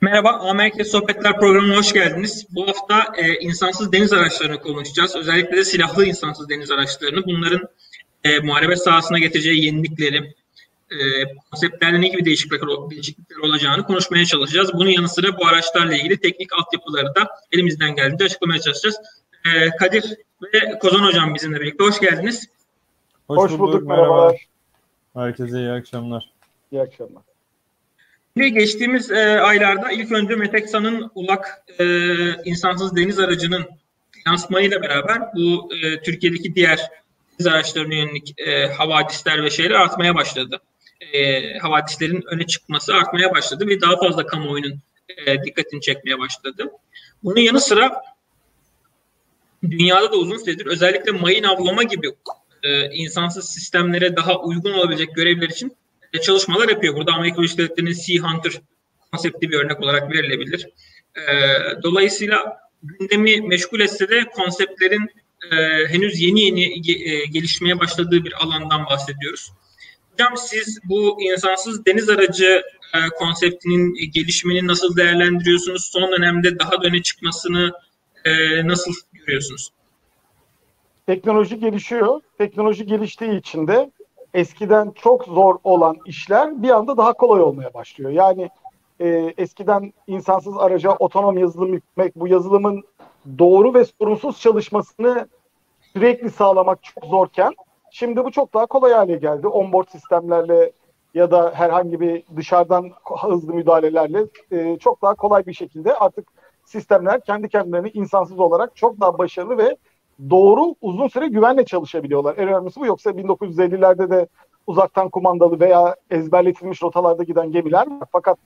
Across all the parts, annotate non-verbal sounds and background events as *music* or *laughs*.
Merhaba, Amerika Sohbetler programına hoş geldiniz. Bu hafta e, insansız deniz araçlarını konuşacağız. Özellikle de silahlı insansız deniz araçlarını. Bunların e, muharebe sahasına getireceği yenilikleri, e, konseptlerde ne gibi değişiklikler, değişiklikler olacağını konuşmaya çalışacağız. Bunun yanı sıra bu araçlarla ilgili teknik altyapıları da elimizden geldiğince açıklamaya çalışacağız. E, Kadir ve Kozan Hocam bizimle birlikte. Hoş geldiniz. Hoş, hoş bulduk, bulduk merhabalar. Herkese iyi akşamlar. İyi akşamlar. Ve geçtiğimiz e, aylarda ilk önce Meteksa'nın ULAK e, insansız deniz aracının lansmanıyla beraber bu e, Türkiye'deki diğer deniz araçlarına yönelik e, havadisler ve şeyler artmaya başladı. E, havadislerin öne çıkması artmaya başladı ve daha fazla kamuoyunun e, dikkatini çekmeye başladı. Bunun yanı sıra dünyada da uzun süredir özellikle mayın avlama gibi e, insansız sistemlere daha uygun olabilecek görevler için çalışmalar yapıyor. Burada Amerika Birleşik Devletleri'nin Sea Hunter konsepti bir örnek olarak verilebilir. E, dolayısıyla gündemi meşgul etse de konseptlerin e, henüz yeni yeni e, gelişmeye başladığı bir alandan bahsediyoruz. Hocam siz bu insansız deniz aracı e, konseptinin gelişimini nasıl değerlendiriyorsunuz? Son dönemde daha da öne çıkmasını e, nasıl görüyorsunuz? Teknoloji gelişiyor. Teknoloji geliştiği için de eskiden çok zor olan işler bir anda daha kolay olmaya başlıyor. Yani e, eskiden insansız araca otonom yazılım yüklemek, bu yazılımın doğru ve sorunsuz çalışmasını sürekli sağlamak çok zorken şimdi bu çok daha kolay hale geldi. Onboard sistemlerle ya da herhangi bir dışarıdan hızlı müdahalelerle e, çok daha kolay bir şekilde artık sistemler kendi kendilerini insansız olarak çok daha başarılı ve doğru uzun süre güvenle çalışabiliyorlar. En önemlisi bu. Yoksa 1950'lerde de uzaktan kumandalı veya ezberletilmiş rotalarda giden gemiler var. Fakat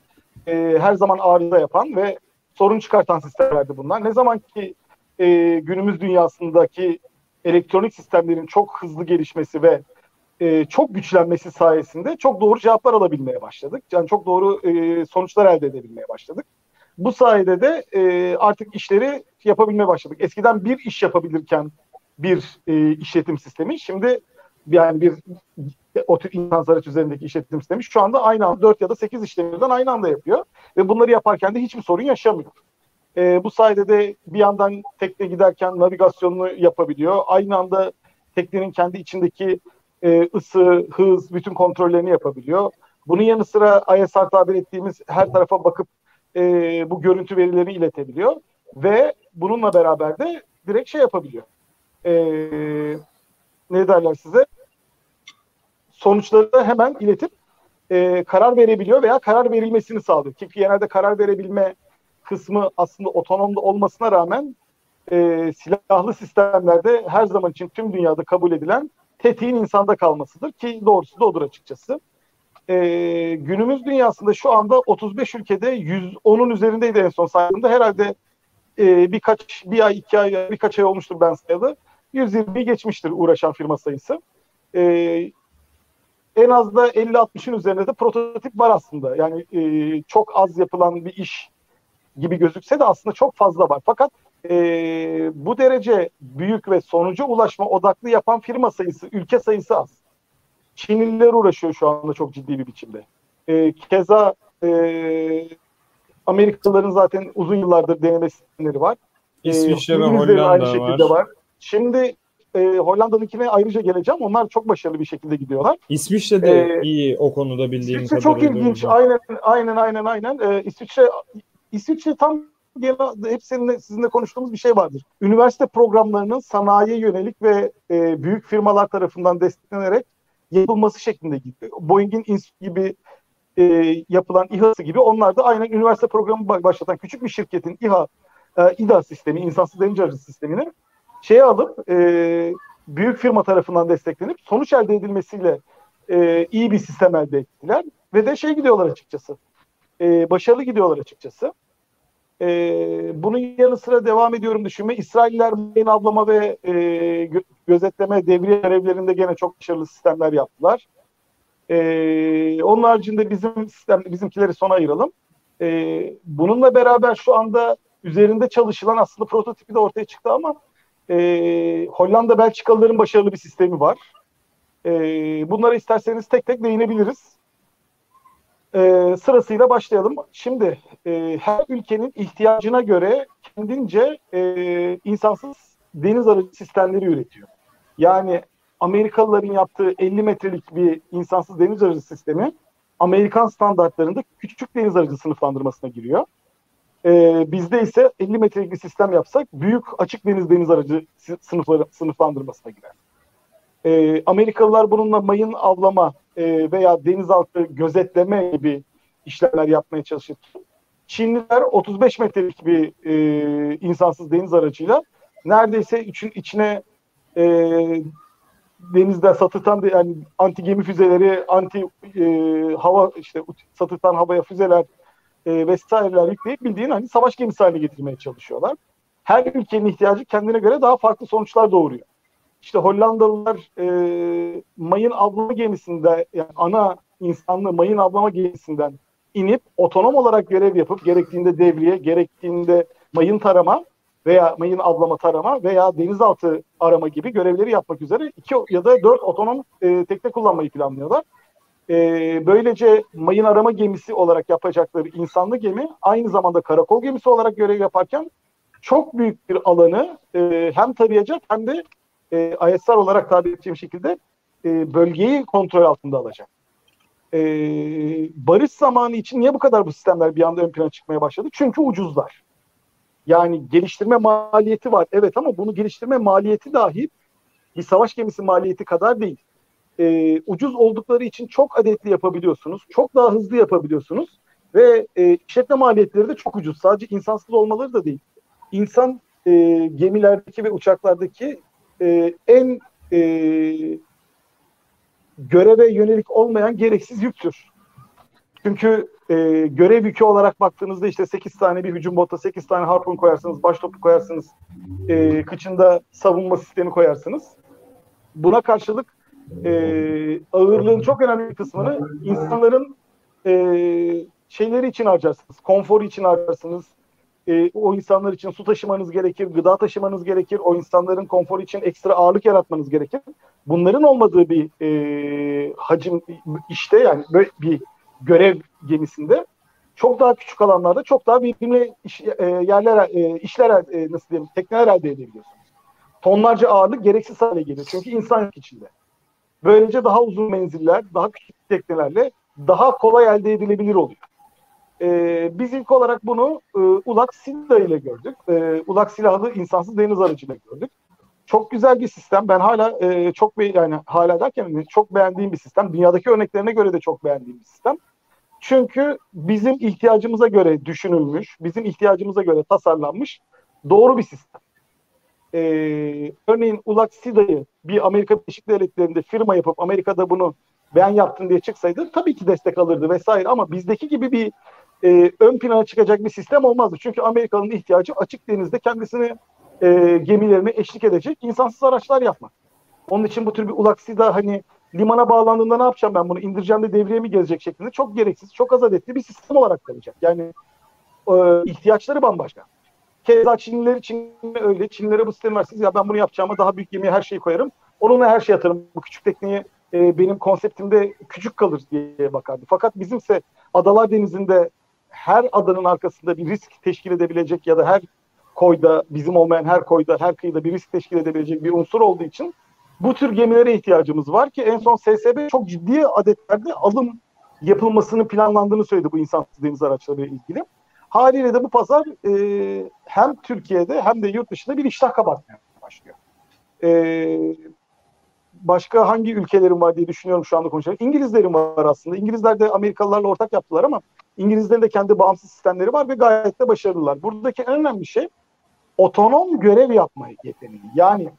e, her zaman arıza yapan ve sorun çıkartan sistemlerdi bunlar. Ne zaman ki e, günümüz dünyasındaki elektronik sistemlerin çok hızlı gelişmesi ve e, çok güçlenmesi sayesinde çok doğru cevaplar alabilmeye başladık. Yani çok doğru e, sonuçlar elde edebilmeye başladık. Bu sayede de e, artık işleri yapabilmeye başladık. Eskiden bir iş yapabilirken bir e, işletim sistemi, şimdi yani bir o tür insan araç üzerindeki işletim sistemi şu anda aynı anda 4 ya da 8 işlemlerden aynı anda yapıyor. Ve bunları yaparken de hiçbir sorun yaşamıyor. E, bu sayede de bir yandan tekne giderken navigasyonunu yapabiliyor. Aynı anda teknenin kendi içindeki e, ısı, hız, bütün kontrollerini yapabiliyor. Bunun yanı sıra ISR tabir ettiğimiz her tarafa bakıp e, bu görüntü verilerini iletebiliyor ve bununla beraber de direkt şey yapabiliyor. E, ne derler size? Sonuçları da hemen iletip e, karar verebiliyor veya karar verilmesini sağlıyor. Çünkü genelde karar verebilme kısmı aslında otonomda olmasına rağmen e, silahlı sistemlerde her zaman için tüm dünyada kabul edilen tetiğin insanda kalmasıdır ki doğrusu da odur açıkçası e, günümüz dünyasında şu anda 35 ülkede 110'un üzerindeydi en son saydığımda. Herhalde e, birkaç bir ay, iki ay, birkaç ay olmuştur ben sayalı. 120'yi geçmiştir uğraşan firma sayısı. E, en az da 50-60'ın üzerinde de prototip var aslında. Yani e, çok az yapılan bir iş gibi gözükse de aslında çok fazla var. Fakat e, bu derece büyük ve sonuca ulaşma odaklı yapan firma sayısı, ülke sayısı az. Çinliler uğraşıyor şu anda çok ciddi bir biçimde. E, keza e, Amerikalıların zaten uzun yıllardır deneme sistemleri var. Ee, İsviçre e, ve Hollanda aynı şekilde var. var. Şimdi e, Hollanda'nınkine ayrıca geleceğim. Onlar çok başarılı bir şekilde gidiyorlar. İsviçre de ee, iyi o konuda bildiğim İsviçre çok ilginç. Aynen aynen aynen aynen. Ee, İsviçre İsviçre tam genel hep seninle, sizinle konuştuğumuz bir şey vardır. Üniversite programlarının sanayiye yönelik ve e, büyük firmalar tarafından desteklenerek yapılması şeklinde gitti. Boeing'in gibi e, yapılan İHA'sı gibi onlar da aynen üniversite programı başlatan küçük bir şirketin İHA e, İDA sistemi, insansız deniz aracı sistemini şeye alıp e, büyük firma tarafından desteklenip sonuç elde edilmesiyle e, iyi bir sistem elde ettiler ve de şey gidiyorlar açıkçası. E, başarılı gidiyorlar açıkçası. E, bunun yanı sıra devam ediyorum düşünme. İsrailler mayın avlama ve e, gö- gözetleme devriye görevlerinde gene çok başarılı sistemler yaptılar. E, onun haricinde bizim sistem, bizimkileri sona ayıralım. E, bununla beraber şu anda üzerinde çalışılan aslında prototipi de ortaya çıktı ama e, Hollanda Belçikalıların başarılı bir sistemi var. E, bunlara isterseniz tek tek değinebiliriz. e, sırasıyla başlayalım. Şimdi e, her ülkenin ihtiyacına göre kendince e, insansız deniz aracı sistemleri üretiyor. Yani Amerikalıların yaptığı 50 metrelik bir insansız deniz aracı sistemi Amerikan standartlarında küçük deniz aracı sınıflandırmasına giriyor. Ee, bizde ise 50 metrelik bir sistem yapsak büyük açık deniz deniz aracı sınıfları, sınıflandırmasına girer. Ee, Amerikalılar bununla mayın avlama e, veya denizaltı gözetleme gibi işlemler yapmaya çalışır. Çinliler 35 metrelik bir e, insansız deniz aracıyla neredeyse için, içine e, denizde satıtan yani anti gemi füzeleri, anti e, hava işte satıtan havaya füzeler e, vesaireler yükleyip bildiğin hani savaş gemisi haline getirmeye çalışıyorlar. Her ülkenin ihtiyacı kendine göre daha farklı sonuçlar doğuruyor. İşte Hollandalılar e, mayın avlama gemisinde yani ana insanlı mayın avlama gemisinden inip otonom olarak görev yapıp gerektiğinde devriye, gerektiğinde mayın tarama veya mayın avlama tarama veya denizaltı arama gibi görevleri yapmak üzere iki ya da dört otonom e, tekne kullanmayı planlıyorlar. E, böylece mayın arama gemisi olarak yapacakları insanlı gemi aynı zamanda karakol gemisi olarak görev yaparken çok büyük bir alanı e, hem tarayacak hem de e, ISR olarak tabir edeceğim şekilde e, bölgeyi kontrol altında alacak. E, barış zamanı için niye bu kadar bu sistemler bir anda ön plana çıkmaya başladı? Çünkü ucuzlar. Yani geliştirme maliyeti var. Evet ama bunu geliştirme maliyeti dahi bir savaş gemisi maliyeti kadar değil. E, ucuz oldukları için çok adetli yapabiliyorsunuz. Çok daha hızlı yapabiliyorsunuz. Ve e, işletme maliyetleri de çok ucuz. Sadece insansız olmaları da değil. İnsan e, gemilerdeki ve uçaklardaki e, en e, göreve yönelik olmayan gereksiz yüktür. Çünkü e, görev yükü olarak baktığınızda işte 8 tane bir hücum botu, 8 tane harpun koyarsınız, baş topu koyarsınız, e, kıçında savunma sistemi koyarsınız. Buna karşılık e, ağırlığın çok önemli bir kısmını insanların e, şeyleri için harcarsınız, konforu için harcarsınız. E, o insanlar için su taşımanız gerekir, gıda taşımanız gerekir, o insanların konforu için ekstra ağırlık yaratmanız gerekir. Bunların olmadığı bir e, hacim işte yani böyle bir görev gemisinde çok daha küçük alanlarda çok daha verimli iş, e, yerler e, işler e, nasıl diyeyim tekneler elde edebiliyorsunuz. Tonlarca ağırlık gereksiz hale geliyor. Çünkü insan yok içinde. Böylece daha uzun menziller, daha küçük teknelerle daha kolay elde edilebilir oluyor. Ee, biz ilk olarak bunu e, Ulak Silda ile gördük. E, Ulak silahlı insansız deniz aracıyla gördük. Çok güzel bir sistem. Ben hala e, çok be yani hala derken çok beğendiğim bir sistem. Dünyadaki örneklerine göre de çok beğendiğim bir sistem. Çünkü bizim ihtiyacımıza göre düşünülmüş, bizim ihtiyacımıza göre tasarlanmış doğru bir sistem. Ee, örneğin Ulak Sida'yı bir Amerika Birleşik Devletleri'nde firma yapıp Amerika'da bunu ben yaptım diye çıksaydı tabii ki destek alırdı vesaire ama bizdeki gibi bir e, ön plana çıkacak bir sistem olmazdı. Çünkü Amerika'nın ihtiyacı açık denizde kendisini e, gemilerine eşlik edecek insansız araçlar yapmak. Onun için bu tür bir Ulak Sida hani limana bağlandığında ne yapacağım ben bunu indireceğim de devreye mi gezecek şeklinde çok gereksiz, çok az adetli bir sistem olarak kalacak. Yani e, ihtiyaçları bambaşka. Keza Çinliler için öyle. Çinlilere bu sistemi versiniz ya ben bunu yapacağıma daha büyük gemiye her şeyi koyarım. Onunla her şeyi atarım. Bu küçük tekneyi e, benim konseptimde küçük kalır diye bakardı. Fakat bizimse Adalar Denizi'nde her adanın arkasında bir risk teşkil edebilecek ya da her koyda bizim olmayan her koyda her kıyıda bir risk teşkil edebilecek bir unsur olduğu için bu tür gemilere ihtiyacımız var ki en son SSB çok ciddi adetlerde alım yapılmasının planlandığını söyledi bu insansız deniz araçları ile ilgili. Haliyle de bu pazar e, hem Türkiye'de hem de yurt dışında bir iştah kabartmaya başlıyor. E, başka hangi ülkelerin var diye düşünüyorum şu anda konuşuyorum. İngilizlerin var aslında. İngilizler de Amerikalılarla ortak yaptılar ama İngilizlerin de kendi bağımsız sistemleri var ve gayet de başarılılar. Buradaki en önemli şey otonom görev yapma yeteneği. Yani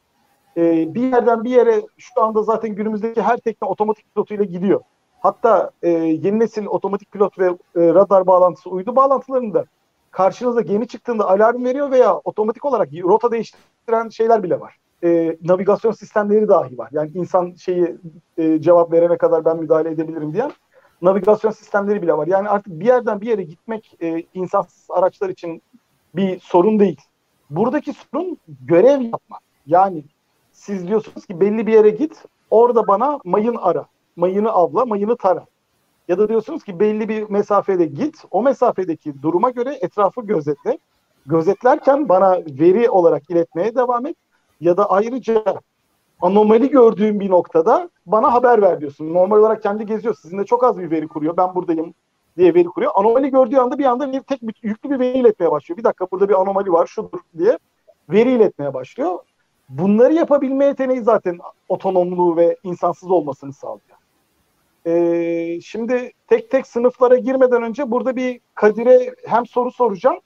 e, bir yerden bir yere şu anda zaten günümüzdeki her tekne otomatik pilotuyla gidiyor. Hatta e, yeni nesil otomatik pilot ve e, radar bağlantısı uydu bağlantılarında karşınıza gemi çıktığında alarm veriyor veya otomatik olarak rota değiştiren şeyler bile var. E, navigasyon sistemleri dahi var. Yani insan şeyi e, cevap verene kadar ben müdahale edebilirim diyen navigasyon sistemleri bile var. Yani artık bir yerden bir yere gitmek e, insansız araçlar için bir sorun değil. Buradaki sorun görev yapmak. Yani siz diyorsunuz ki belli bir yere git, orada bana mayın ara, mayını avla, mayını tara. Ya da diyorsunuz ki belli bir mesafede git. O mesafedeki duruma göre etrafı gözetle. Gözetlerken bana veri olarak iletmeye devam et. Ya da ayrıca anomali gördüğüm bir noktada bana haber ver diyorsun. Normal olarak kendi geziyor. Sizinle çok az bir veri kuruyor. Ben buradayım diye veri kuruyor. Anomali gördüğü anda bir anda bir tek bir, yüklü bir veri iletmeye başlıyor. Bir dakika burada bir anomali var şudur diye veri iletmeye başlıyor. Bunları yapabilme yeteneği zaten otonomluğu ve insansız olmasını sağlıyor. Ee, şimdi tek tek sınıflara girmeden önce burada bir Kadir'e hem soru soracağım.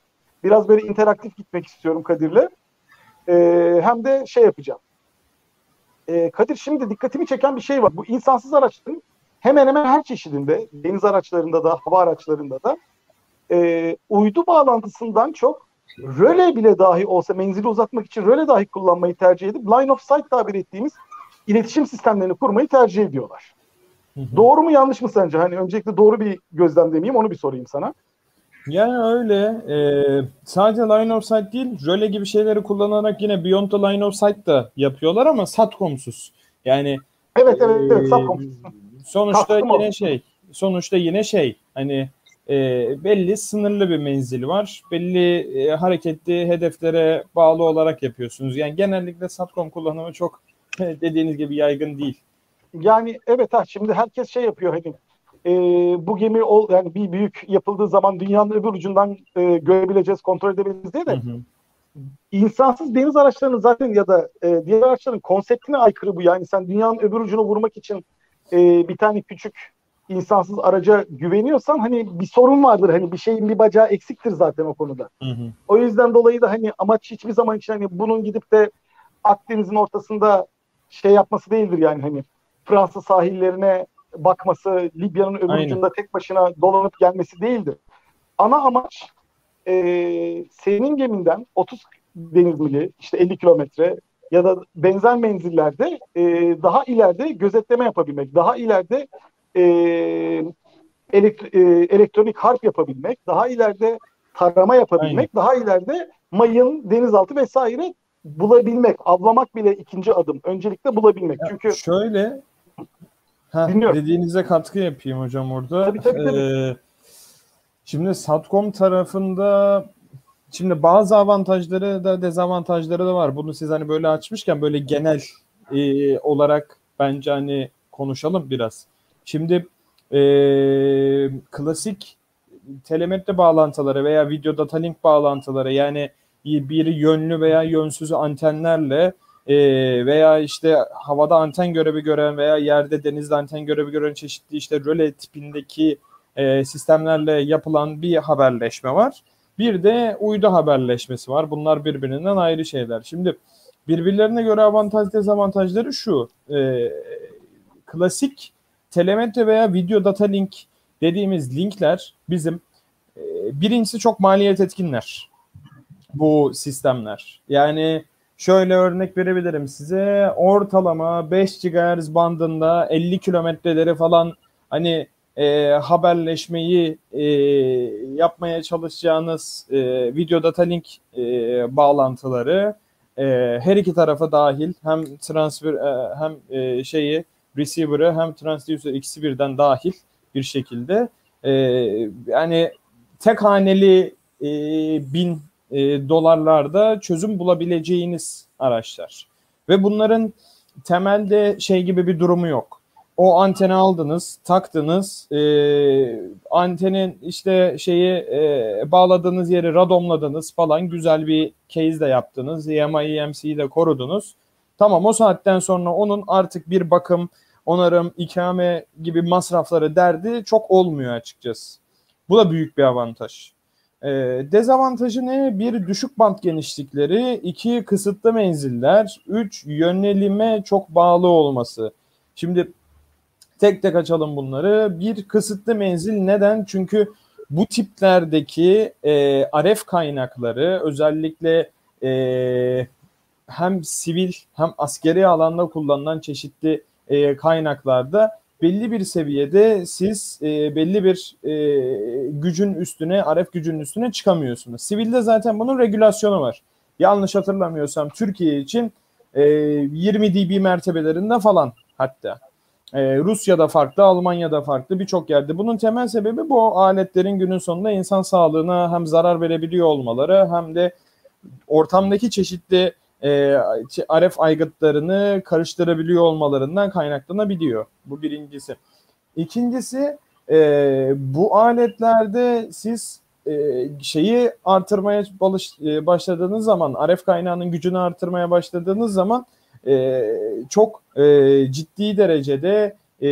Biraz böyle interaktif gitmek istiyorum Kadir'le. Ee, hem de şey yapacağım. Ee, Kadir şimdi dikkatimi çeken bir şey var. Bu insansız araçların hemen hemen her çeşidinde, deniz araçlarında da, hava araçlarında da e, uydu bağlantısından çok röle bile dahi olsa menzili uzatmak için röle dahi kullanmayı tercih edip line of sight tabir ettiğimiz iletişim sistemlerini kurmayı tercih ediyorlar. Hı hı. Doğru mu yanlış mı sence? Hani öncelikle doğru bir gözlem demeyeyim onu bir sorayım sana. Yani öyle. Ee, sadece line of sight değil, röle gibi şeyleri kullanarak yine beyond the line of sight da yapıyorlar ama satcomsuz. Yani Evet evet evet satcomsuz. Sonuçta Kastım yine o. şey, sonuçta yine şey hani e, belli sınırlı bir menzili var. Belli e, hareketli hedeflere bağlı olarak yapıyorsunuz. Yani genellikle satcom kullanımı çok *laughs* dediğiniz gibi yaygın değil. Yani evet ha şimdi herkes şey yapıyor hani e, bu gemi ol yani bir büyük yapıldığı zaman dünyanın öbür ucundan e, görebileceğiz, kontrol edebiliriz diye de hı hı. insansız deniz araçlarının zaten ya da e, diğer araçların konseptine aykırı bu. Yani sen dünyanın öbür ucunu vurmak için e, bir tane küçük insansız araca güveniyorsan hani bir sorun vardır. Hani bir şeyin bir bacağı eksiktir zaten o konuda. Hı hı. O yüzden dolayı da hani amaç hiçbir zaman için hani bunun gidip de Akdeniz'in ortasında şey yapması değildir yani hani Fransa sahillerine bakması, Libya'nın öbür Aynen. ucunda tek başına dolanıp gelmesi değildir. Ana amaç e, senin geminden 30 deniz mili, işte 50 kilometre ya da benzer menzillerde e, daha ileride gözetleme yapabilmek, daha ileride e, elekt, e, elektronik harp yapabilmek, daha ileride tarama yapabilmek, Aynen. daha ileride mayın, denizaltı vesaire bulabilmek, avlamak bile ikinci adım. Öncelikle bulabilmek. Ya Çünkü şöyle ha, dediğinize katkı yapayım hocam orada. Tabii, tabii, tabii. Ee, şimdi Satcom tarafında Şimdi bazı avantajları da dezavantajları da var. Bunu siz hani böyle açmışken böyle genel e, olarak bence hani konuşalım biraz. Şimdi e, klasik telemetre bağlantıları veya video data link bağlantıları yani bir yönlü veya yönsüz antenlerle e, veya işte havada anten görevi gören veya yerde denizde anten görevi gören çeşitli işte röle tipindeki e, sistemlerle yapılan bir haberleşme var. Bir de uydu haberleşmesi var. Bunlar birbirinden ayrı şeyler. Şimdi birbirlerine göre avantaj dezavantajları şu. E, klasik telemetre veya video data link dediğimiz linkler bizim e, birincisi çok maliyet etkinler. Bu sistemler. Yani şöyle örnek verebilirim size. Ortalama 5 GHz bandında 50 kilometreleri falan hani e, haberleşmeyi e, yapmaya çalışacağınız e, video data link e, bağlantıları e, her iki tarafa dahil hem transfer e, hem e, şeyi receiver'ı hem transducer ikisi birden dahil bir şekilde e, yani tek haneli e, bin e, dolarlarda çözüm bulabileceğiniz araçlar. Ve bunların temelde şey gibi bir durumu yok o anteni aldınız, taktınız, e, antenin işte şeyi e, bağladığınız yeri radomladınız falan güzel bir case de yaptınız. EMI, EMC'yi de korudunuz. Tamam o saatten sonra onun artık bir bakım, onarım, ikame gibi masrafları derdi çok olmuyor açıkçası. Bu da büyük bir avantaj. E, dezavantajı ne? Bir düşük bant genişlikleri, iki kısıtlı menziller, üç yönelime çok bağlı olması. Şimdi Tek tek açalım bunları. Bir kısıtlı menzil neden? Çünkü bu tiplerdeki e, RF kaynakları özellikle e, hem sivil hem askeri alanda kullanılan çeşitli e, kaynaklarda belli bir seviyede siz e, belli bir e, gücün üstüne, RF gücünün üstüne çıkamıyorsunuz. Sivilde zaten bunun regülasyonu var. Yanlış hatırlamıyorsam Türkiye için e, 20 dB mertebelerinde falan hatta. Ee, Rusya'da farklı, Almanya'da farklı birçok yerde. Bunun temel sebebi bu aletlerin günün sonunda insan sağlığına hem zarar verebiliyor olmaları hem de ortamdaki çeşitli e, RF aygıtlarını karıştırabiliyor olmalarından kaynaklanabiliyor. Bu birincisi. İkincisi e, bu aletlerde siz e, şeyi artırmaya e, başladığınız zaman, RF kaynağının gücünü artırmaya başladığınız zaman e, çok e, ciddi derecede e,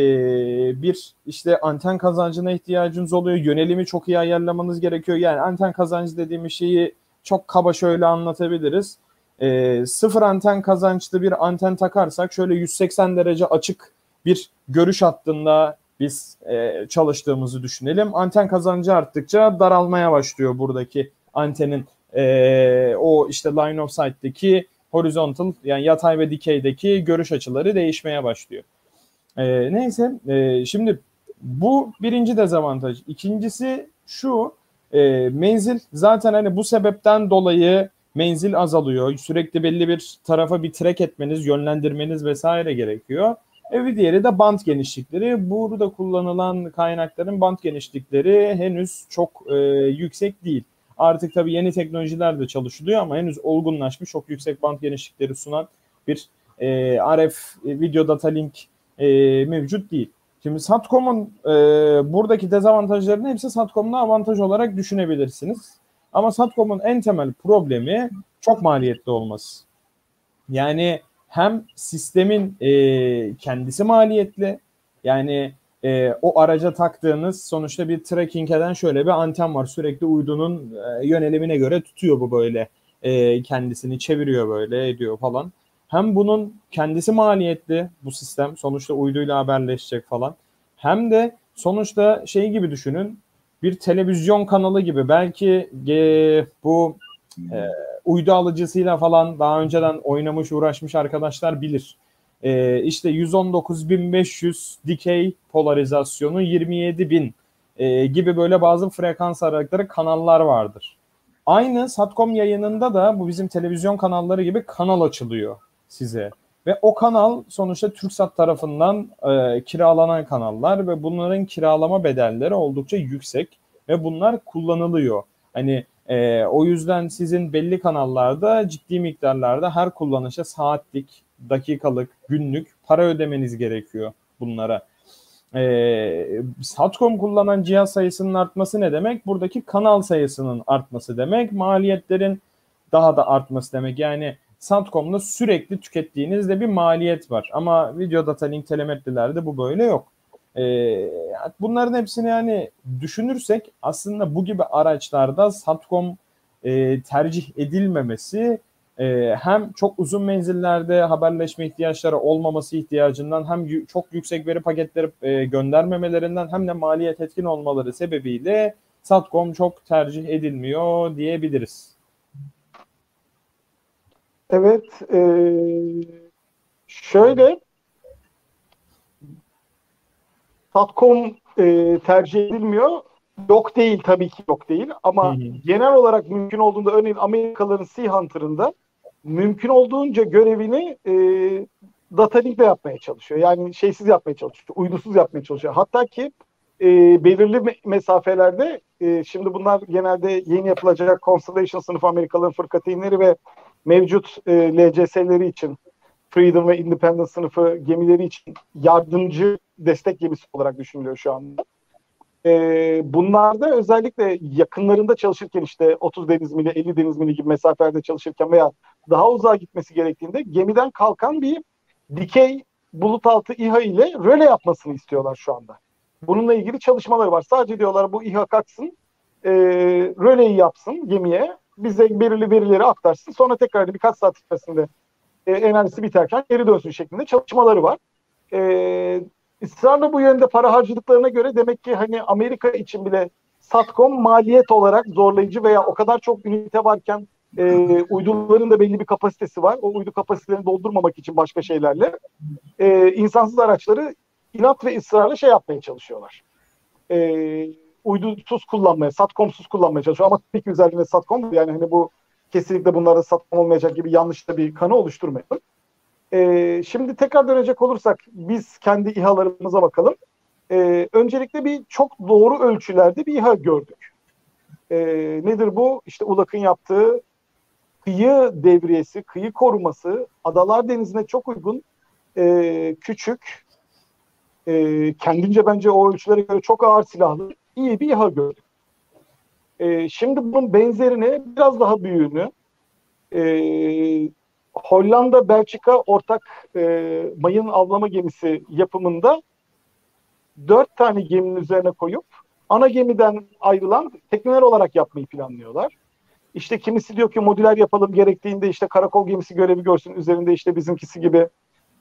bir işte anten kazancına ihtiyacınız oluyor. Yönelimi çok iyi ayarlamanız gerekiyor. Yani anten kazancı dediğimiz şeyi çok kaba şöyle anlatabiliriz. E, sıfır anten kazançlı bir anten takarsak şöyle 180 derece açık bir görüş hattında biz e, çalıştığımızı düşünelim. Anten kazancı arttıkça daralmaya başlıyor buradaki antenin e, o işte line of sight'teki horizontal yani yatay ve dikeydeki görüş açıları değişmeye başlıyor. E, neyse e, şimdi bu birinci dezavantaj. İkincisi şu e, menzil zaten hani bu sebepten dolayı menzil azalıyor. Sürekli belli bir tarafa bir trek etmeniz, yönlendirmeniz vesaire gerekiyor. E bir diğeri de bant genişlikleri. Burada kullanılan kaynakların bant genişlikleri henüz çok e, yüksek değil. Artık tabii yeni teknolojiler de çalışılıyor ama henüz olgunlaşmış çok yüksek bant genişlikleri sunan bir e, RF e, video data link e, mevcut değil. Şimdi Satcom'un e, buradaki dezavantajlarını hepsi Satcom'un avantaj olarak düşünebilirsiniz. Ama Satcom'un en temel problemi çok maliyetli olması. Yani hem sistemin e, kendisi maliyetli yani e, o araca taktığınız sonuçta bir tracking eden şöyle bir anten var. Sürekli uydunun e, yönelimine göre tutuyor bu böyle e, kendisini çeviriyor böyle ediyor falan. Hem bunun kendisi maliyetli bu sistem sonuçta uyduyla haberleşecek falan. Hem de sonuçta şey gibi düşünün bir televizyon kanalı gibi belki e, bu e, uydu alıcısıyla falan daha önceden oynamış uğraşmış arkadaşlar bilir. E, işte 119.500 dikey polarizasyonu 27.000 e, gibi böyle bazı frekans aralıkları kanallar vardır. Aynı Satcom yayınında da bu bizim televizyon kanalları gibi kanal açılıyor size. Ve o kanal sonuçta TürkSat tarafından e, kiralanan kanallar ve bunların kiralama bedelleri oldukça yüksek ve bunlar kullanılıyor. Hani e, o yüzden sizin belli kanallarda ciddi miktarlarda her kullanışa saatlik, dakikalık, günlük para ödemeniz gerekiyor bunlara. E, Satcom kullanan cihaz sayısının artması ne demek? Buradaki kanal sayısının artması demek. Maliyetlerin daha da artması demek. Yani Satcom'da sürekli tükettiğinizde bir maliyet var. Ama video data link telemetrilerde bu böyle yok. Ee, bunların hepsini yani düşünürsek aslında bu gibi araçlarda Satcom e, tercih edilmemesi e, hem çok uzun menzillerde haberleşme ihtiyaçları olmaması ihtiyacından hem çok yüksek veri paketleri e, göndermemelerinden hem de maliyet etkin olmaları sebebiyle Satcom çok tercih edilmiyor diyebiliriz. Evet, e, şöyle Satcom e, tercih edilmiyor. Yok değil tabii ki yok değil ama hı hı. genel olarak mümkün olduğunda örneğin Amerikalıların Sea Hunter'ında mümkün olduğunca görevini e, data link'le yapmaya çalışıyor. Yani şeysiz yapmaya çalışıyor, uydusuz yapmaya çalışıyor. Hatta ki e, belirli mesafelerde e, şimdi bunlar genelde yeni yapılacak Constellation sınıfı Amerikalıların fırkateynleri ve mevcut e, LCS'leri için Freedom ve Independence sınıfı gemileri için yardımcı destek gemisi olarak düşünülüyor şu anda. Ee, bunlarda özellikle yakınlarında çalışırken işte 30 deniz mili, 50 deniz mili gibi mesafelerde çalışırken veya daha uzağa gitmesi gerektiğinde gemiden kalkan bir dikey bulut altı İHA ile röle yapmasını istiyorlar şu anda. Bununla ilgili çalışmalar var. Sadece diyorlar bu İHA kalksın, e, röleyi yapsın gemiye, bize belirli verileri aktarsın. Sonra tekrar birkaç saat içerisinde e, enerjisi biterken geri dönsün şeklinde çalışmaları var. E, ısrarla bu yönde para harcadıklarına göre demek ki hani Amerika için bile Satcom maliyet olarak zorlayıcı veya o kadar çok ünite varken e, uyduların da belli bir kapasitesi var. O uydu kapasitelerini doldurmamak için başka şeylerle e, insansız araçları inat ve ısrarla şey yapmaya çalışıyorlar. E, uydusuz kullanmaya, satcomsuz kullanmaya çalışıyor. Ama tabii ki özelliğinde satcom yani hani bu kesinlikle bunlarda satcom olmayacak gibi yanlış da bir kanı oluşturmayalım. E, şimdi tekrar dönecek olursak biz kendi İHA'larımıza bakalım. E, öncelikle bir çok doğru ölçülerde bir İHA gördük. E, nedir bu? İşte ULAK'ın yaptığı kıyı devriyesi, kıyı koruması, Adalar Denizi'ne çok uygun e, küçük, e, kendince bence o ölçülere göre çok ağır silahlı iyi bir İHA gördük. E, şimdi bunun benzerini biraz daha büyüğünü e, Hollanda Belçika ortak e, mayın avlama gemisi yapımında dört tane geminin üzerine koyup ana gemiden ayrılan tekneler olarak yapmayı planlıyorlar. İşte kimisi diyor ki modüler yapalım gerektiğinde işte karakol gemisi görevi görsün üzerinde işte bizimkisi gibi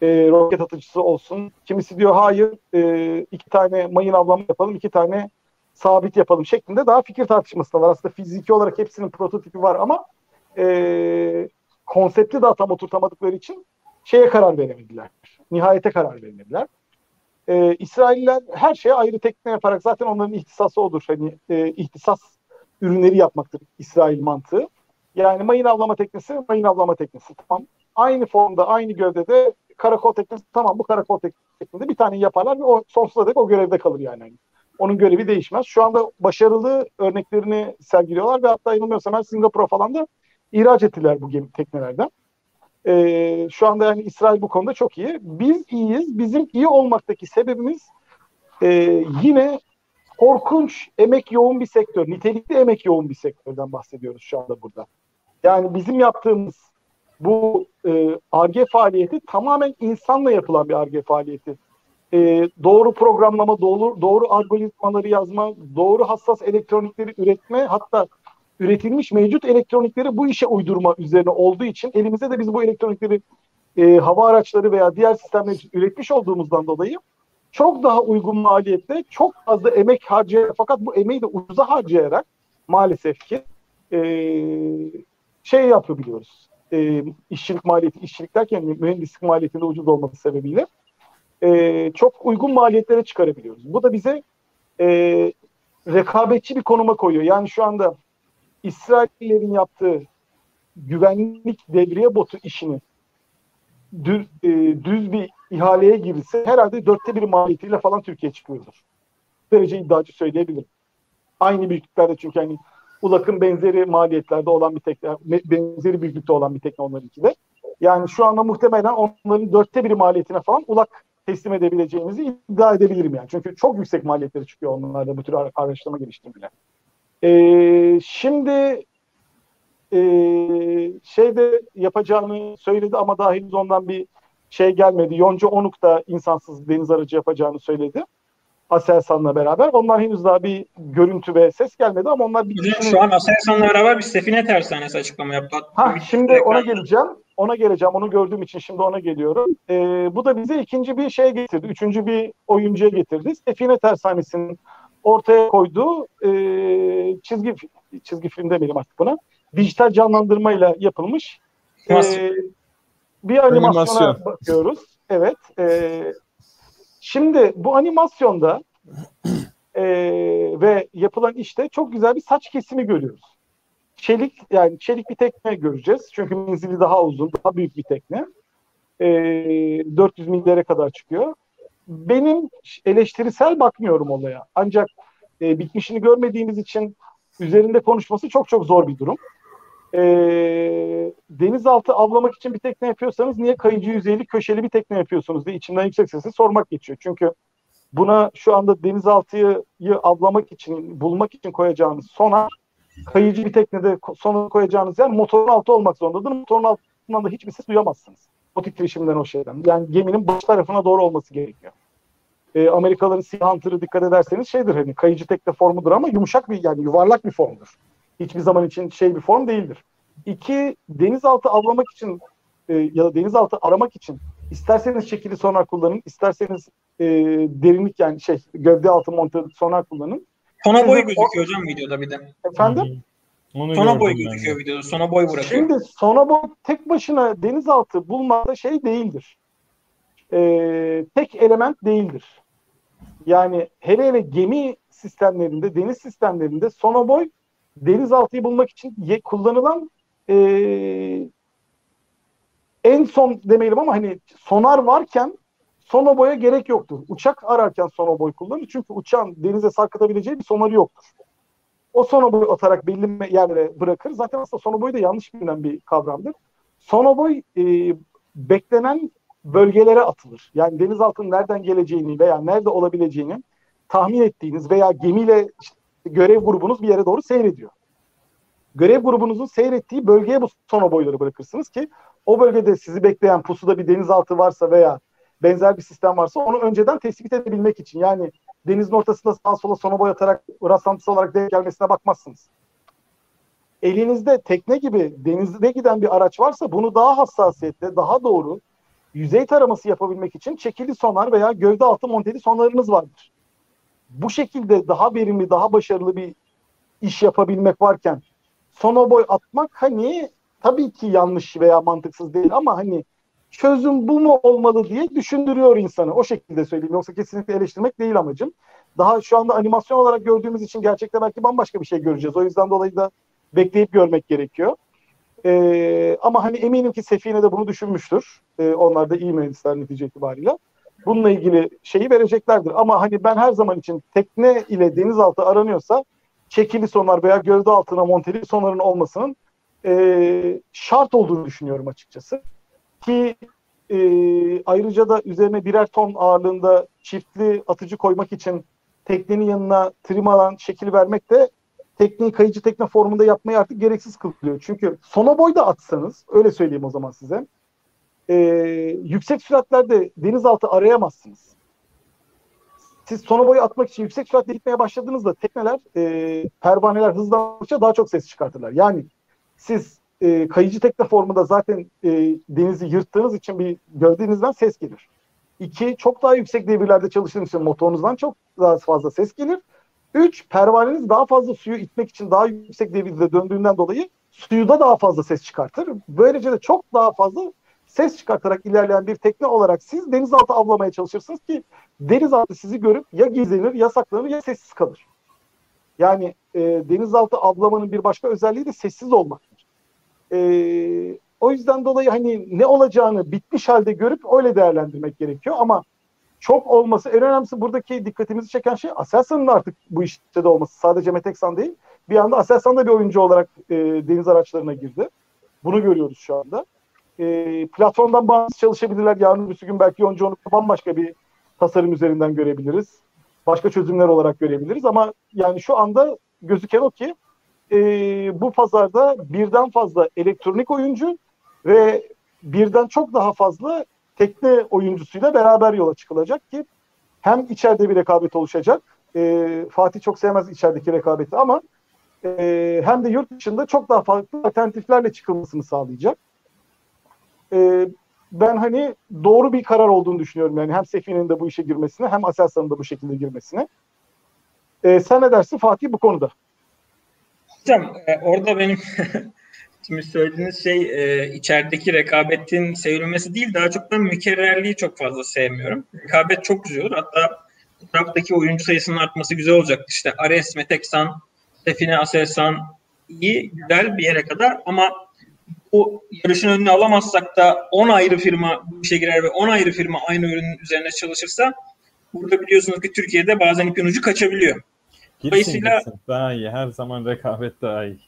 e, roket atıcısı olsun. Kimisi diyor hayır e, iki tane mayın avlama yapalım iki tane sabit yapalım şeklinde daha fikir tartışması da var. Aslında fiziki olarak hepsinin prototipi var ama e, konsepti daha tam oturtamadıkları için şeye karar veremediler. Nihayete karar veremediler. E, İsrailler her şeye ayrı tekne yaparak zaten onların ihtisası odur. Hani e, ihtisas ürünleri yapmaktır İsrail mantığı. Yani mayın avlama teknesi, mayın avlama teknesi. Tamam. Aynı formda, aynı gövdede karakol teknesi. Tamam bu karakol teknesinde bir tane yaparlar ve o sonsuza dek o görevde kalır yani. Onun görevi değişmez. Şu anda başarılı örneklerini sergiliyorlar ve hatta yanılmıyorsam Singapur'a falan da ihraç ettiler bu gemi teknelerden. Ee, şu anda yani İsrail bu konuda çok iyi. Biz iyiyiz. Bizim iyi olmaktaki sebebimiz e, yine korkunç emek yoğun bir sektör, nitelikli emek yoğun bir sektörden bahsediyoruz şu anda burada. Yani bizim yaptığımız bu e, ARGE faaliyeti tamamen insanla yapılan bir ARGE faaliyeti. E, doğru programlama, doğru, doğru algoritmaları yazma, doğru hassas elektronikleri üretme, hatta üretilmiş mevcut elektronikleri bu işe uydurma üzerine olduğu için elimizde de biz bu elektronikleri e, hava araçları veya diğer sistemler üretmiş olduğumuzdan dolayı çok daha uygun maliyette çok fazla emek harcayarak fakat bu emeği de ucuza harcayarak maalesef ki e, şey yapabiliyoruz. E, işçilik maliyeti, işçilik derken mühendislik maliyetinde ucuz olması sebebiyle e, çok uygun maliyetlere çıkarabiliyoruz. Bu da bize e, rekabetçi bir konuma koyuyor. Yani şu anda İsraillerin yaptığı güvenlik devriye botu işini düz, e, düz bir ihaleye girirse herhalde dörtte bir maliyetiyle falan Türkiye çıkıyordur. Derece iddiacı söyleyebilirim. Aynı büyüklüklerde çünkü hani ULAK'ın benzeri maliyetlerde olan bir tekne, benzeri büyüklükte olan bir tekne onlarınki de. Yani şu anda muhtemelen onların dörtte biri maliyetine falan ULAK teslim edebileceğimizi iddia edebilirim yani. Çünkü çok yüksek maliyetleri çıkıyor onlarda bu tür araştırma geliştirmeler. Ee, şimdi e, şeyde yapacağını söyledi ama daha henüz ondan bir şey gelmedi. Yonca Onuk da insansız deniz aracı yapacağını söyledi. Aselsan'la beraber. Onlar henüz daha bir görüntü ve ses gelmedi ama onlar bir... Hocam şu an Aselsan'la beraber bir sefine tersanesi açıklama yaptı. Ha, şimdi ona geleceğim. Ona geleceğim. Onu gördüğüm için şimdi ona geliyorum. Ee, bu da bize ikinci bir şey getirdi. Üçüncü bir oyuncuya getirdi. Sefine tersanesinin ortaya koyduğu e, çizgi çizgi film demeyelim artık buna. Dijital canlandırmayla yapılmış e, bir animasyona Animasyon. bakıyoruz. Evet. E, şimdi bu animasyonda e, ve yapılan işte çok güzel bir saç kesimi görüyoruz. Çelik yani çelik bir tekne göreceğiz. Çünkü menzili daha uzun, daha büyük bir tekne. E, 400 millere kadar çıkıyor benim eleştirisel bakmıyorum olaya. Ancak e, bitmişini görmediğimiz için üzerinde konuşması çok çok zor bir durum. E, denizaltı avlamak için bir tekne yapıyorsanız niye kayıcı yüzeyli köşeli bir tekne yapıyorsunuz diye içinden yüksek sesle sormak geçiyor. Çünkü buna şu anda denizaltıyı avlamak için, bulmak için koyacağınız sonar, kayıcı bir teknede sonar koyacağınız yer motorun altı olmak zorundadır. Motorun altından da hiçbir ses duyamazsınız. O titreşimden o şeyden. Yani geminin baş tarafına doğru olması gerekiyor. E, Amerikalıların Sea Hunter'ı dikkat ederseniz şeydir hani kayıcı tekne formudur ama yumuşak bir yani yuvarlak bir formdur. Hiçbir zaman için şey bir form değildir. İki, denizaltı avlamak için e, ya da denizaltı aramak için isterseniz şekilli sonar kullanın, isterseniz e, derinlik yani şey gövde altı monte sonar kullanın. Sona boyu gözüküyor hocam videoda bir de. Efendim? Onu sona boy gözüküyor videoda. Sona boy bırakıyor. Şimdi sona boy tek başına denizaltı bulmada şey değildir. Ee, tek element değildir. Yani hele hele gemi sistemlerinde, deniz sistemlerinde sonoboy denizaltıyı bulmak için kullanılan e, en son demeyelim ama hani sonar varken sonoboya gerek yoktur. Uçak ararken sonoboy kullanır. Çünkü uçağın denize sarkıtabileceği bir sonarı yoktur. O sonoboyu atarak belli yerlere bırakır. Zaten aslında sonoboy da yanlış bilinen bir kavramdır. Sonoboy e, beklenen bölgelere atılır. Yani denizaltının nereden geleceğini veya nerede olabileceğini tahmin ettiğiniz veya gemiyle işte görev grubunuz bir yere doğru seyrediyor. Görev grubunuzun seyrettiği bölgeye bu sonoboyları bırakırsınız ki o bölgede sizi bekleyen pusuda bir denizaltı varsa veya benzer bir sistem varsa onu önceden tespit edebilmek için. Yani denizin ortasında sağa sola sonoboy atarak rastlantısı olarak denk gelmesine bakmazsınız. Elinizde tekne gibi denizde giden bir araç varsa bunu daha hassasiyetle, daha doğru yüzey taraması yapabilmek için çekili sonar veya gövde altı monteli sonarınız vardır. Bu şekilde daha verimli, daha başarılı bir iş yapabilmek varken sonoboy atmak hani tabii ki yanlış veya mantıksız değil ama hani çözüm bu mu olmalı diye düşündürüyor insanı. O şekilde söyleyeyim. Yoksa kesinlikle eleştirmek değil amacım. Daha şu anda animasyon olarak gördüğümüz için gerçekten belki bambaşka bir şey göreceğiz. O yüzden dolayı da bekleyip görmek gerekiyor. Ee, ama hani eminim ki Sefine de bunu düşünmüştür. Ee, onlar da iyi mühendisler netice itibariyle. Bununla ilgili şeyi vereceklerdir. Ama hani ben her zaman için tekne ile denizaltı aranıyorsa çekili sonar veya gövde altına monteli sonarın olmasının e, şart olduğunu düşünüyorum açıkçası. Ki e, ayrıca da üzerine birer ton ağırlığında çiftli atıcı koymak için teknenin yanına trim alan şekil vermek de tekneyi kayıcı tekne formunda yapmayı artık gereksiz kılıyor. Çünkü sona boy da atsanız, öyle söyleyeyim o zaman size, e, yüksek süratlerde denizaltı arayamazsınız. Siz sona boyu atmak için yüksek süratle gitmeye başladığınızda tekneler, e, pervaneler hızlandıkça daha çok ses çıkartırlar. Yani siz e, kayıcı tekne formunda zaten e, denizi yırttığınız için bir gövdenizden ses gelir. İki, çok daha yüksek devirlerde çalıştığınız için motorunuzdan çok daha fazla ses gelir. Üç, pervaneniz daha fazla suyu itmek için daha yüksek devirde döndüğünden dolayı suyu da daha fazla ses çıkartır. Böylece de çok daha fazla ses çıkartarak ilerleyen bir tekne olarak siz denizaltı avlamaya çalışırsınız ki denizaltı sizi görüp ya gizlenir ya saklanır ya sessiz kalır. Yani e, denizaltı avlamanın bir başka özelliği de sessiz olmaktır. E, o yüzden dolayı hani ne olacağını bitmiş halde görüp öyle değerlendirmek gerekiyor ama çok olması en önemlisi buradaki dikkatimizi çeken şey Aselsan'ın artık bu işte de olması. Sadece Meteksan değil. Bir anda Aselsan da bir oyuncu olarak e, deniz araçlarına girdi. Bunu görüyoruz şu anda. E, platformdan bağımsız çalışabilirler. Yarın bir gün belki oyuncu onu bambaşka bir tasarım üzerinden görebiliriz. Başka çözümler olarak görebiliriz ama yani şu anda gözüken o ki e, bu pazarda birden fazla elektronik oyuncu ve birden çok daha fazla tekne oyuncusuyla beraber yola çıkılacak ki hem içeride bir rekabet oluşacak. E, Fatih çok sevmez içerideki rekabeti ama e, hem de yurt dışında çok daha farklı alternatiflerle çıkılmasını sağlayacak. E, ben hani doğru bir karar olduğunu düşünüyorum. Yani hem Sefine'nin de bu işe girmesine hem Aselsan'ın da bu şekilde girmesine. E, sen ne dersin Fatih bu konuda? Hocam e, orada benim *laughs* Şimdi söylediğiniz şey e, içerideki rekabetin sevilmesi değil daha çok da mükerrerliği çok fazla sevmiyorum. Rekabet çok güzel. Hatta taraftaki oyuncu sayısının artması güzel olacak. İşte Ares, Meteksan, Sefine, Aselsan iyi, güzel bir yere kadar ama o yarışın önünü alamazsak da 10 ayrı firma bu işe girer ve 10 ayrı firma aynı ürünün üzerine çalışırsa burada biliyorsunuz ki Türkiye'de bazen ipin ucu kaçabiliyor. Gitsin, Dolayısıyla gitsin. daha iyi. Her zaman rekabet daha iyi.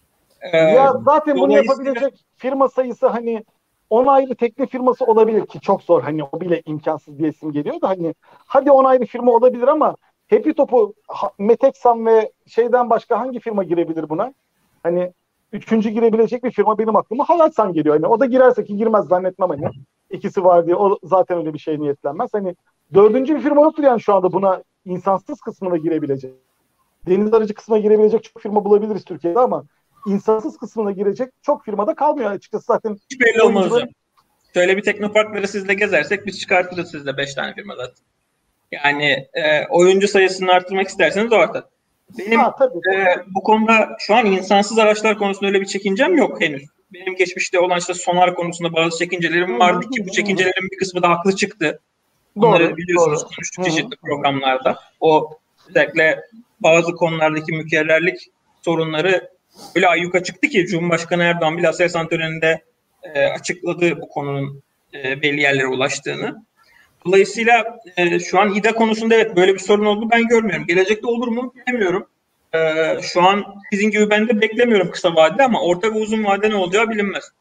Ee, ya zaten bunu yapabilecek firma sayısı hani 10 ayrı tekne firması olabilir ki çok zor hani o bile imkansız diye isim geliyor da hani hadi 10 ayrı firma olabilir ama Happy Top'u Meteksan ve şeyden başka hangi firma girebilir buna? Hani üçüncü girebilecek bir firma benim aklıma Halatsan geliyor. Hani o da girerse ki girmez zannetmem hani. ikisi var diye o zaten öyle bir şey niyetlenmez. Hani dördüncü bir firma yoktur yani şu anda buna insansız kısmına girebilecek. Deniz aracı kısmına girebilecek çok firma bulabiliriz Türkiye'de ama insansız kısmına girecek çok firmada kalmıyor açıkçası zaten. Hiç belli olmaz hocam. Şöyle bir teknoparkları sizle gezersek biz çıkartırız sizle 5 tane firma zaten. Yani e, oyuncu sayısını arttırmak isterseniz ortada. Benim ha, tabii. E, bu konuda şu an insansız araçlar konusunda öyle bir çekincem yok henüz. Benim geçmişte olan işte sonar konusunda bazı çekincelerim vardı ki bu çekincelerin bir kısmı da haklı çıktı. Bunları doğru, biliyorsunuz doğru. konuştuk çeşitli programlarda. O özellikle bazı konulardaki mükerrerlik sorunları öyle ayyuka çıktı ki Cumhurbaşkanı Erdoğan bile Aselsan töreninde e, açıkladı bu konunun e, belli yerlere ulaştığını. Dolayısıyla e, şu an İDA konusunda evet böyle bir sorun oldu ben görmüyorum. Gelecekte olur mu bilmiyorum. E, şu an sizin gibi ben de beklemiyorum kısa vadede ama orta ve uzun vade ne olacağı bilinmez.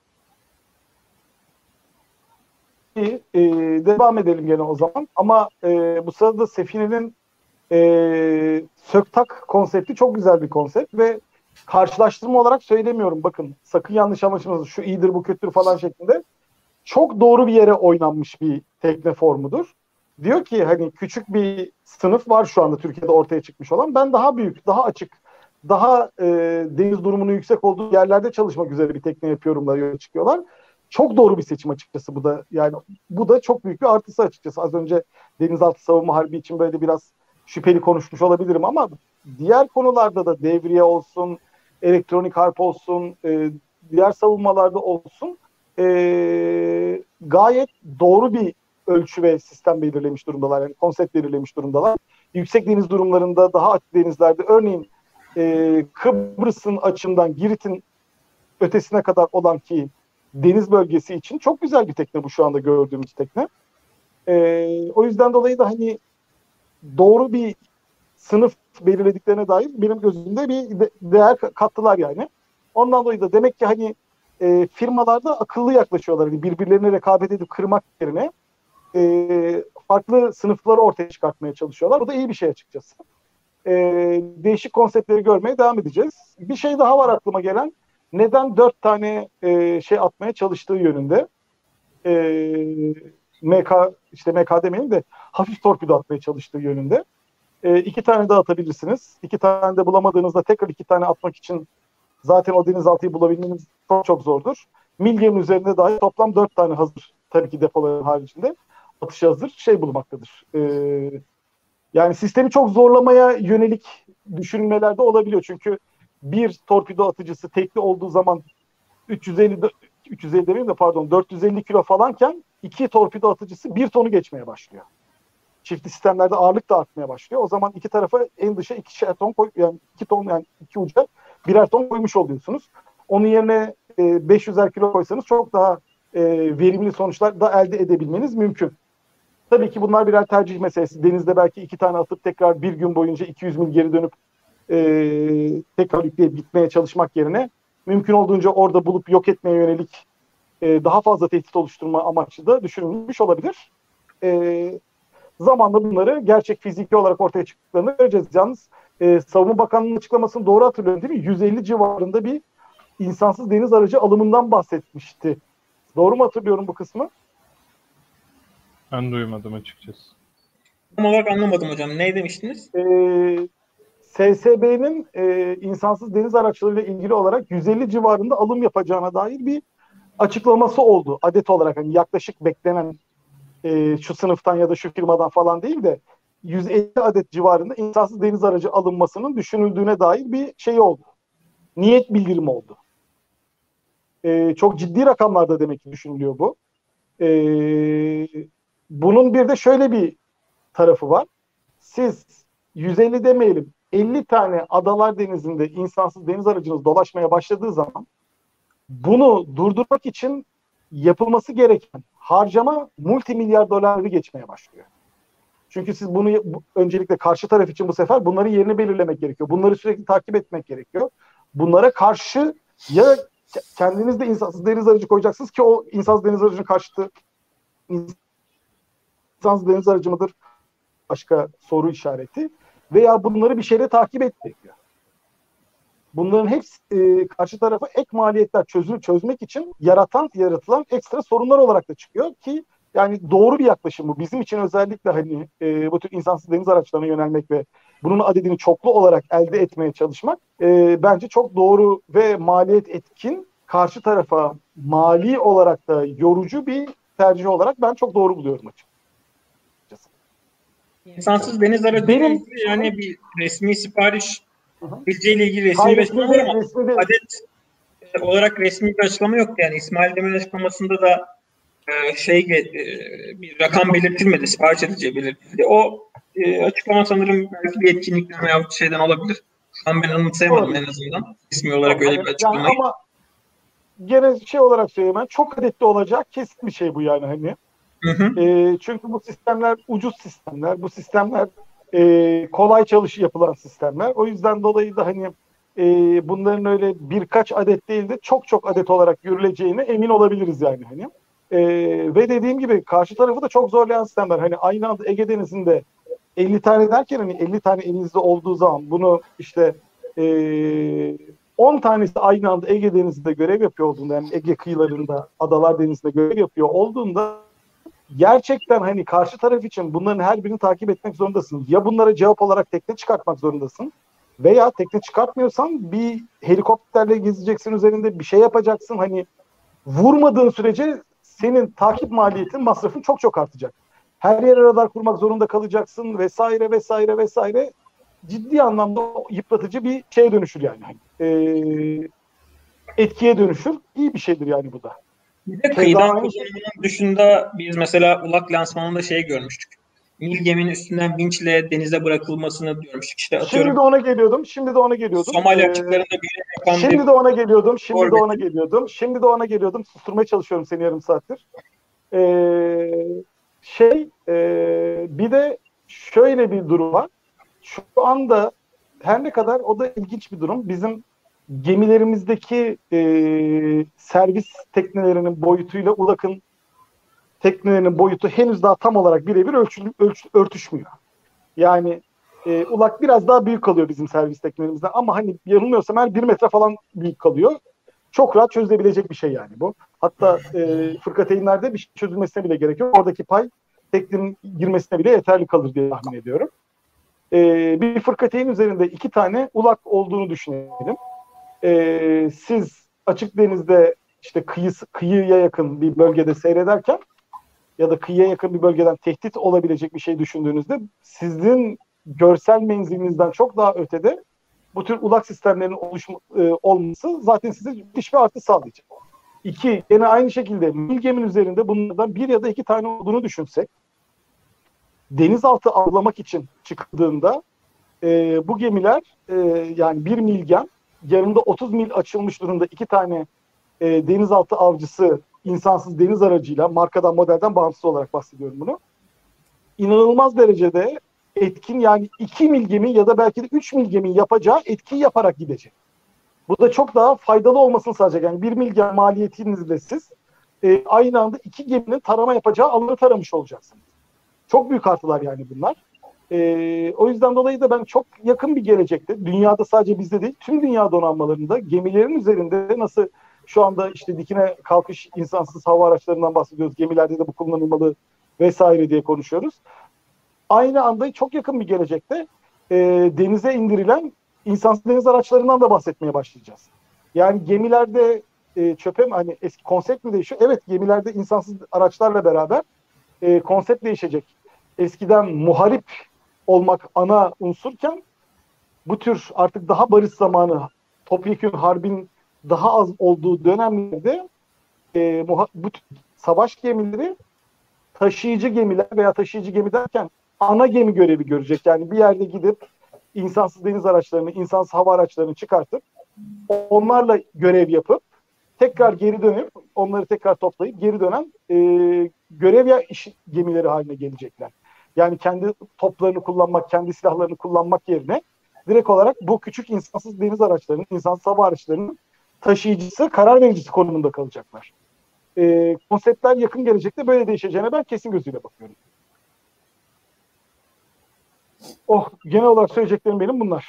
İyi, e, devam edelim gene o zaman. Ama e, bu sırada Sefine'nin e, söktak konsepti çok güzel bir konsept ve karşılaştırma olarak söylemiyorum. Bakın sakın yanlış anlaşılmasın şu iyidir bu kötüdür falan şeklinde. Çok doğru bir yere oynanmış bir tekne formudur. Diyor ki hani küçük bir sınıf var şu anda Türkiye'de ortaya çıkmış olan. Ben daha büyük, daha açık, daha e, deniz durumunun yüksek olduğu yerlerde çalışmak üzere bir tekne yapıyorum da yola çıkıyorlar. Çok doğru bir seçim açıkçası bu da. Yani bu da çok büyük bir artısı açıkçası. Az önce denizaltı savunma harbi için böyle biraz şüpheli konuşmuş olabilirim ama diğer konularda da devriye olsun, elektronik harp olsun, e, diğer savunmalarda olsun e, gayet doğru bir ölçü ve sistem belirlemiş durumdalar. Yani konsept belirlemiş durumdalar. Yüksek deniz durumlarında daha açık denizlerde örneğin e, Kıbrıs'ın açımdan Girit'in ötesine kadar olan ki deniz bölgesi için çok güzel bir tekne bu şu anda gördüğümüz tekne. E, o yüzden dolayı da hani doğru bir sınıf belirlediklerine dair benim gözümde bir de, değer kattılar yani. Ondan dolayı da demek ki hani e, firmalarda akıllı yaklaşıyorlar. Yani birbirlerine rekabet edip kırmak yerine e, farklı sınıfları ortaya çıkartmaya çalışıyorlar. Bu da iyi bir şey açıkçası. E, değişik konseptleri görmeye devam edeceğiz. Bir şey daha var aklıma gelen. Neden dört tane e, şey atmaya çalıştığı yönünde. E, MK işte MK demeyin de hafif torpido atmaya çalıştığı yönünde. E, iki tane daha atabilirsiniz. İki tane de bulamadığınızda tekrar iki tane atmak için zaten o denizaltıyı bulabilmeniz çok çok zordur. Milye'nin üzerinde dahi toplam dört tane hazır tabii ki depoların haricinde atış hazır şey bulmaktadır. E, yani sistemi çok zorlamaya yönelik düşünmelerde olabiliyor. Çünkü bir torpido atıcısı tekli olduğu zaman 350 350 demeyeyim de pardon 450 kilo falanken iki torpido atıcısı bir tonu geçmeye başlıyor. Çiftli sistemlerde ağırlık da artmaya başlıyor. O zaman iki tarafa en dışa iki ton koy, yani iki ton yani iki uca birer ton koymuş oluyorsunuz. Onun yerine e, 500'er kilo koysanız çok daha e, verimli sonuçlar da elde edebilmeniz mümkün. Tabii ki bunlar birer tercih meselesi. Denizde belki iki tane atıp tekrar bir gün boyunca 200 mil geri dönüp e, tekrar yükleyip gitmeye çalışmak yerine mümkün olduğunca orada bulup yok etmeye yönelik e, daha fazla tehdit oluşturma amaçlı da düşünülmüş olabilir. E, zamanla bunları gerçek fiziki olarak ortaya çıktıklarını göreceğiz. Yalnız e, Savunma Bakanlığı'nın açıklamasını doğru hatırlıyorum değil mi? 150 civarında bir insansız deniz aracı alımından bahsetmişti. Doğru mu hatırlıyorum bu kısmı? Ben duymadım açıkçası. Tam olarak anlamadım hocam. Ne demiştiniz? Ee, SSB'nin e, insansız deniz araçlarıyla ilgili olarak 150 civarında alım yapacağına dair bir açıklaması oldu. Adet olarak hani yaklaşık beklenen e, şu sınıftan ya da şu firmadan falan değil de 150 adet civarında insansız deniz aracı alınmasının düşünüldüğüne dair bir şey oldu. Niyet bildirimi oldu. E, çok ciddi rakamlarda demek ki düşünülüyor bu. E, bunun bir de şöyle bir tarafı var. Siz 150 demeyelim 50 tane adalar denizinde insansız deniz aracınız dolaşmaya başladığı zaman bunu durdurmak için yapılması gereken harcama multimilyar doları geçmeye başlıyor. Çünkü siz bunu öncelikle karşı taraf için bu sefer bunların yerini belirlemek gerekiyor. Bunları sürekli takip etmek gerekiyor. Bunlara karşı ya kendiniz de insansız deniz aracı koyacaksınız ki o insansız deniz aracının karşıtı insansız deniz aracı mıdır? Başka soru işareti. Veya bunları bir şeyle takip etmek. Bunların hepsi e, karşı tarafa ek maliyetler çözü, çözmek için yaratan, yaratılan ekstra sorunlar olarak da çıkıyor ki yani doğru bir yaklaşım bu. Bizim için özellikle hani e, bu tür insansız deniz araçlarına yönelmek ve bunun adedini çoklu olarak elde etmeye çalışmak e, bence çok doğru ve maliyet etkin karşı tarafa mali olarak da yorucu bir tercih olarak ben çok doğru buluyorum açıkçası. İnsansız deniz aracı Benim, yani bir resmi sipariş ile ilgili resmi bir açıklama var ama adet e, olarak resmi bir açıklama yok yani İsmail Demir açıklamasında da e, şey e, bir rakam belirtilmedi, sipariş edeceği belirtildi. O e, açıklama sanırım belki bir etkinlikten veya şeyden olabilir. Şu an ben anımsayamadım en azından. İsmi olarak öyle bir açıklamayı. Yani ama gene şey olarak söyleyeyim çok adetli olacak kesin bir şey bu yani hani. Hı hı. E, çünkü bu sistemler ucuz sistemler. Bu sistemler e, kolay çalış yapılan sistemler. O yüzden dolayı da hani e, bunların öyle birkaç adet değil de çok çok adet olarak yürüleceğine emin olabiliriz yani hani. E, ve dediğim gibi karşı tarafı da çok zorlayan sistemler. Hani aynı anda Ege Denizi'nde 50 tane derken hani 50 tane elinizde olduğu zaman bunu işte e, 10 tanesi aynı anda Ege Denizi'nde görev yapıyor olduğunda yani Ege kıyılarında Adalar Denizi'nde görev yapıyor olduğunda gerçekten hani karşı taraf için bunların her birini takip etmek zorundasın. Ya bunlara cevap olarak tekne çıkartmak zorundasın veya tekne çıkartmıyorsan bir helikopterle gezeceksin üzerinde bir şey yapacaksın. Hani vurmadığın sürece senin takip maliyetin masrafın çok çok artacak. Her yere radar kurmak zorunda kalacaksın vesaire vesaire vesaire. Ciddi anlamda yıpratıcı bir şeye dönüşür yani. Ee, etkiye dönüşür. İyi bir şeydir yani bu da. Bir de kıyıdan kullanımının dışında biz mesela ulak lansmanında şey görmüştük. Nil geminin üstünden vinçle denize bırakılmasını görmüştük. İşte atıyorum, şimdi de ona geliyordum. Şimdi de ona geliyordum. Somalya ee, açıklarında bir yapan Şimdi bir... de ona geliyordum. Şimdi Orbit. de ona geliyordum. Şimdi de ona geliyordum. Susturmaya çalışıyorum seni yarım saattir. Ee, şey e, bir de şöyle bir durum var. Şu anda her ne kadar o da ilginç bir durum. Bizim gemilerimizdeki e, servis teknelerinin boyutuyla ULAK'ın teknelerinin boyutu henüz daha tam olarak birebir ölçü, ölç, örtüşmüyor. Yani e, ULAK biraz daha büyük kalıyor bizim servis teknelerimizden ama hani yanılmıyorsam her bir metre falan büyük kalıyor. Çok rahat çözülebilecek bir şey yani bu. Hatta e, fırkateynlerde bir şey çözülmesine bile gerek yok. Oradaki pay teknenin girmesine bile yeterli kalır diye tahmin ediyorum. E, bir fırkateyn üzerinde iki tane ulak olduğunu düşünelim e, siz açık denizde işte kıyısı, kıyıya yakın bir bölgede seyrederken ya da kıyıya yakın bir bölgeden tehdit olabilecek bir şey düşündüğünüzde sizin görsel menzilinizden çok daha ötede bu tür ulak sistemlerinin oluşma, e, olması zaten size müthiş bir artı sağlayacak. İki, yine aynı şekilde Nil geminin üzerinde bunlardan bir ya da iki tane olduğunu düşünsek denizaltı avlamak için çıktığında e, bu gemiler e, yani bir milgen yanında 30 mil açılmış durumda iki tane e, denizaltı avcısı insansız deniz aracıyla markadan modelden bağımsız olarak bahsediyorum bunu. İnanılmaz derecede etkin yani 2 mil gemi ya da belki de 3 mil gemi yapacağı etkiyi yaparak gidecek. Bu da çok daha faydalı olmasını sağlayacak. Yani 1 mil gemi maliyetinizle siz e, aynı anda iki geminin tarama yapacağı alanı taramış olacaksınız. Çok büyük artılar yani bunlar. E, o yüzden dolayı da ben çok yakın bir gelecekte, dünyada sadece bizde değil, tüm dünya donanmalarında gemilerin üzerinde nasıl şu anda işte dikine kalkış insansız hava araçlarından bahsediyoruz, gemilerde de bu kullanılmalı vesaire diye konuşuyoruz. Aynı anda çok yakın bir gelecekte e, denize indirilen insansız deniz araçlarından da bahsetmeye başlayacağız. Yani gemilerde e, çöpe hani eski konsept mi değişiyor? Evet gemilerde insansız araçlarla beraber e, konsept değişecek. Eskiden muharip olmak ana unsurken bu tür artık daha barış zamanı topyekun harbin daha az olduğu dönemlerde e, muha- bu savaş gemileri taşıyıcı gemiler veya taşıyıcı gemi derken ana gemi görevi görecek. Yani bir yerde gidip insansız deniz araçlarını, insansız hava araçlarını çıkartıp onlarla görev yapıp tekrar geri dönüp onları tekrar toplayıp geri dönen e, görev ya iş gemileri haline gelecekler. Yani kendi toplarını kullanmak, kendi silahlarını kullanmak yerine direkt olarak bu küçük insansız deniz araçlarının, insansız hava araçlarının taşıyıcısı, karar vericisi konumunda kalacaklar. Ee, konseptler yakın gelecekte böyle değişeceğine ben kesin gözüyle bakıyorum. Oh, genel olarak söyleyeceklerim benim bunlar.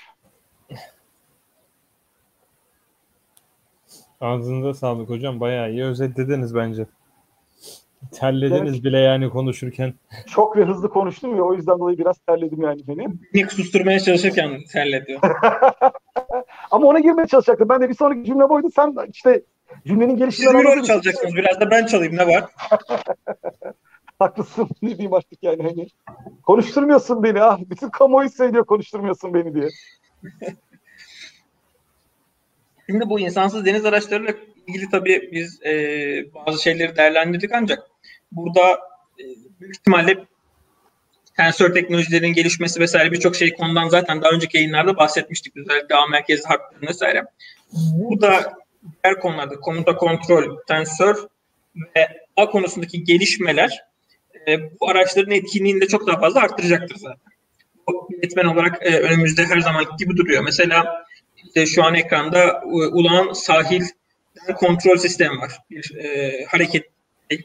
Ağzınıza sağlık hocam. Bayağı iyi özetlediniz bence. Terlediniz evet. bile yani konuşurken. *laughs* Çok ve hızlı konuştum ya o yüzden dolayı biraz terledim yani beni. Nick susturmaya çalışırken terledi. *laughs* Ama ona girmeye çalışacaktım. Ben de bir sonraki cümle boydu. Sen işte cümlenin gelişinden Siz bir rol çalacaksınız. Biraz da ben çalayım ne var? *laughs* Haklısın. Ne diyeyim artık yani. Hani, konuşturmuyorsun beni. Ah, bütün kamuoyu söylüyor konuşturmuyorsun beni diye. Şimdi bu insansız deniz araçlarıyla ilgili tabii biz e, bazı şeyleri değerlendirdik ancak burada e, büyük ihtimalle sensör teknolojilerin gelişmesi vesaire birçok şey konudan zaten daha önceki yayınlarda bahsetmiştik. Özellikle ağ merkezli hakları vesaire. Burada diğer konularda komuta kontrol, sensör ve A konusundaki gelişmeler e, bu araçların etkinliğini de çok daha fazla arttıracaktır zaten. Bu etmen olarak e, önümüzde her zaman gibi duruyor. Mesela işte şu an ekranda e, Ulan sahil kontrol sistemi var. Bir e, hareket e,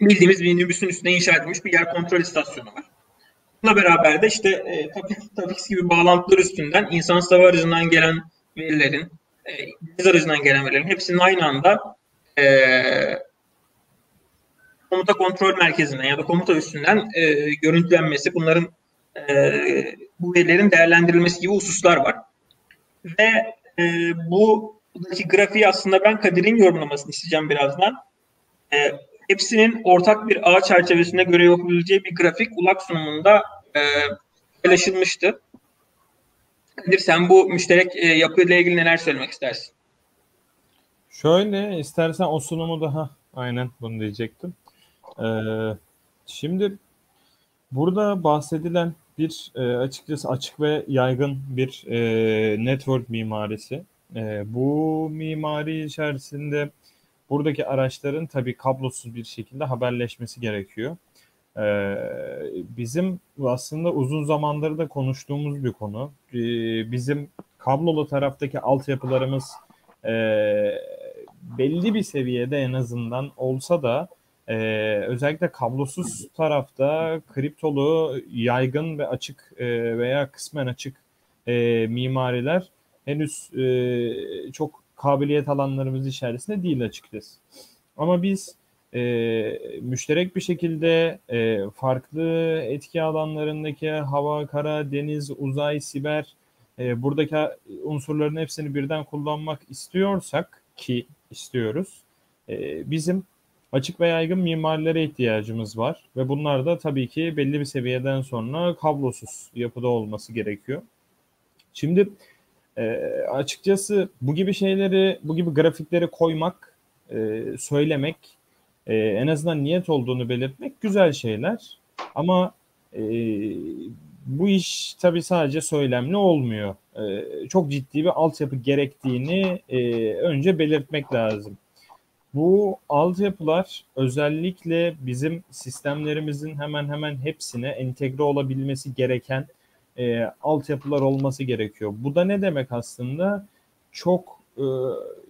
bildiğimiz bir minibüsün üstüne inşa edilmiş bir yer kontrol istasyonu var. Bununla beraber de işte e, Tapix gibi bağlantılar üstünden insan hava aracından gelen verilerin, e, deniz aracından gelen verilerin hepsinin aynı anda e, komuta kontrol merkezinden ya da komuta üstünden e, görüntülenmesi, bunların e, bu verilerin değerlendirilmesi gibi hususlar var. Ve e, bu buradaki grafiği aslında ben Kadir'in yorumlamasını isteyeceğim birazdan. E, hepsinin ortak bir ağ çerçevesinde görev yapabileceği bir grafik ulak sunumunda e, paylaşılmıştı. Kadir sen bu müşterek e, yapıyla ilgili neler söylemek istersin? Şöyle istersen o sunumu daha aynen bunu diyecektim. Ee, şimdi burada bahsedilen bir e, açıkçası açık ve yaygın bir e, network mimarisi. E, bu mimari içerisinde buradaki araçların tabii kablosuz bir şekilde haberleşmesi gerekiyor. E, bizim aslında uzun zamandır da konuştuğumuz bir konu. E, bizim kablolu taraftaki altyapılarımız e, belli bir seviyede en azından olsa da ee, özellikle kablosuz tarafta kriptolu yaygın ve açık e, veya kısmen açık e, mimariler henüz e, çok kabiliyet alanlarımız içerisinde değil açıkçası. Ama biz e, müşterek bir şekilde e, farklı etki alanlarındaki hava, kara, deniz, uzay, siber e, buradaki unsurların hepsini birden kullanmak istiyorsak ki istiyoruz. E, bizim açık ve yaygın mimarilere ihtiyacımız var ve bunlar da tabii ki belli bir seviyeden sonra kablosuz yapıda olması gerekiyor. Şimdi e, açıkçası bu gibi şeyleri, bu gibi grafikleri koymak, e, söylemek, e, en azından niyet olduğunu belirtmek güzel şeyler. Ama e, bu iş tabii sadece söylemli olmuyor. E, çok ciddi bir altyapı gerektiğini e, önce belirtmek lazım. Bu altyapılar özellikle bizim sistemlerimizin hemen hemen hepsine entegre olabilmesi gereken e, altyapılar olması gerekiyor. Bu da ne demek aslında? Çok e,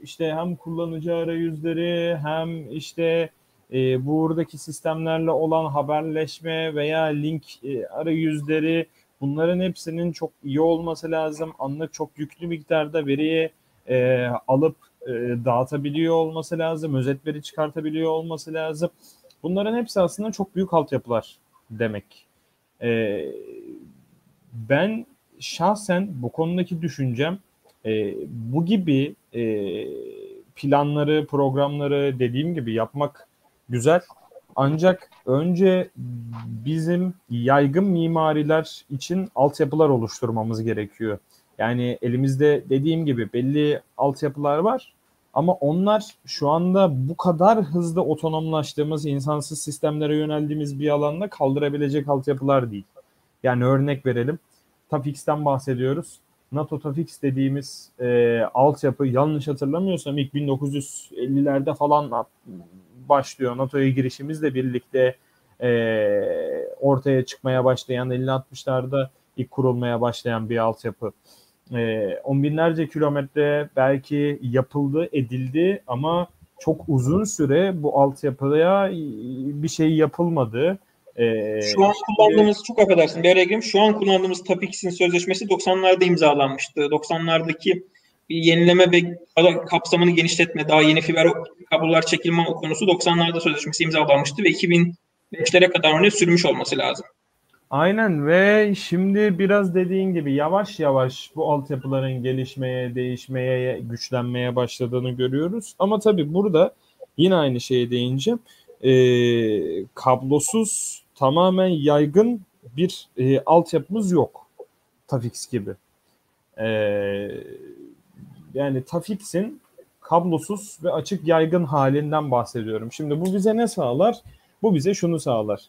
işte hem kullanıcı arayüzleri hem işte e, buradaki sistemlerle olan haberleşme veya link e, arayüzleri bunların hepsinin çok iyi olması lazım. Anlık çok yüklü miktarda veriyi e, alıp e, dağıtabiliyor olması lazım. Özetleri çıkartabiliyor olması lazım. Bunların hepsi aslında çok büyük altyapılar demek. E, ben şahsen bu konudaki düşüncem e, bu gibi planları, programları dediğim gibi yapmak güzel. Ancak önce bizim yaygın mimariler için altyapılar oluşturmamız gerekiyor. Yani elimizde dediğim gibi belli altyapılar var ama onlar şu anda bu kadar hızlı otonomlaştığımız, insansız sistemlere yöneldiğimiz bir alanda kaldırabilecek altyapılar değil. Yani örnek verelim. Tafix'ten bahsediyoruz. NATO Tafix dediğimiz e, altyapı yanlış hatırlamıyorsam ilk 1950'lerde falan başlıyor. NATO'ya girişimizle birlikte e, ortaya çıkmaya başlayan 50-60'larda ilk kurulmaya başlayan bir altyapı e, on binlerce kilometre belki yapıldı, edildi ama çok uzun süre bu altyapıya bir şey yapılmadı. Ee, şu an kullandığımız, çok affedersin bir araya. Şu an kullandığımız Tapix'in sözleşmesi 90'larda imzalanmıştı. 90'lardaki bir yenileme ve kapsamını genişletme, daha yeni fiber kablolar çekilme konusu 90'larda sözleşmesi imzalanmıştı ve 2005'lere kadar ne sürmüş olması lazım. Aynen ve şimdi biraz dediğin gibi yavaş yavaş bu altyapıların gelişmeye, değişmeye, güçlenmeye başladığını görüyoruz. Ama tabii burada yine aynı şeye değineceğim. E, kablosuz tamamen yaygın bir e, altyapımız yok. Tafix gibi. E, yani Tafix'in kablosuz ve açık yaygın halinden bahsediyorum. Şimdi bu bize ne sağlar? Bu bize şunu sağlar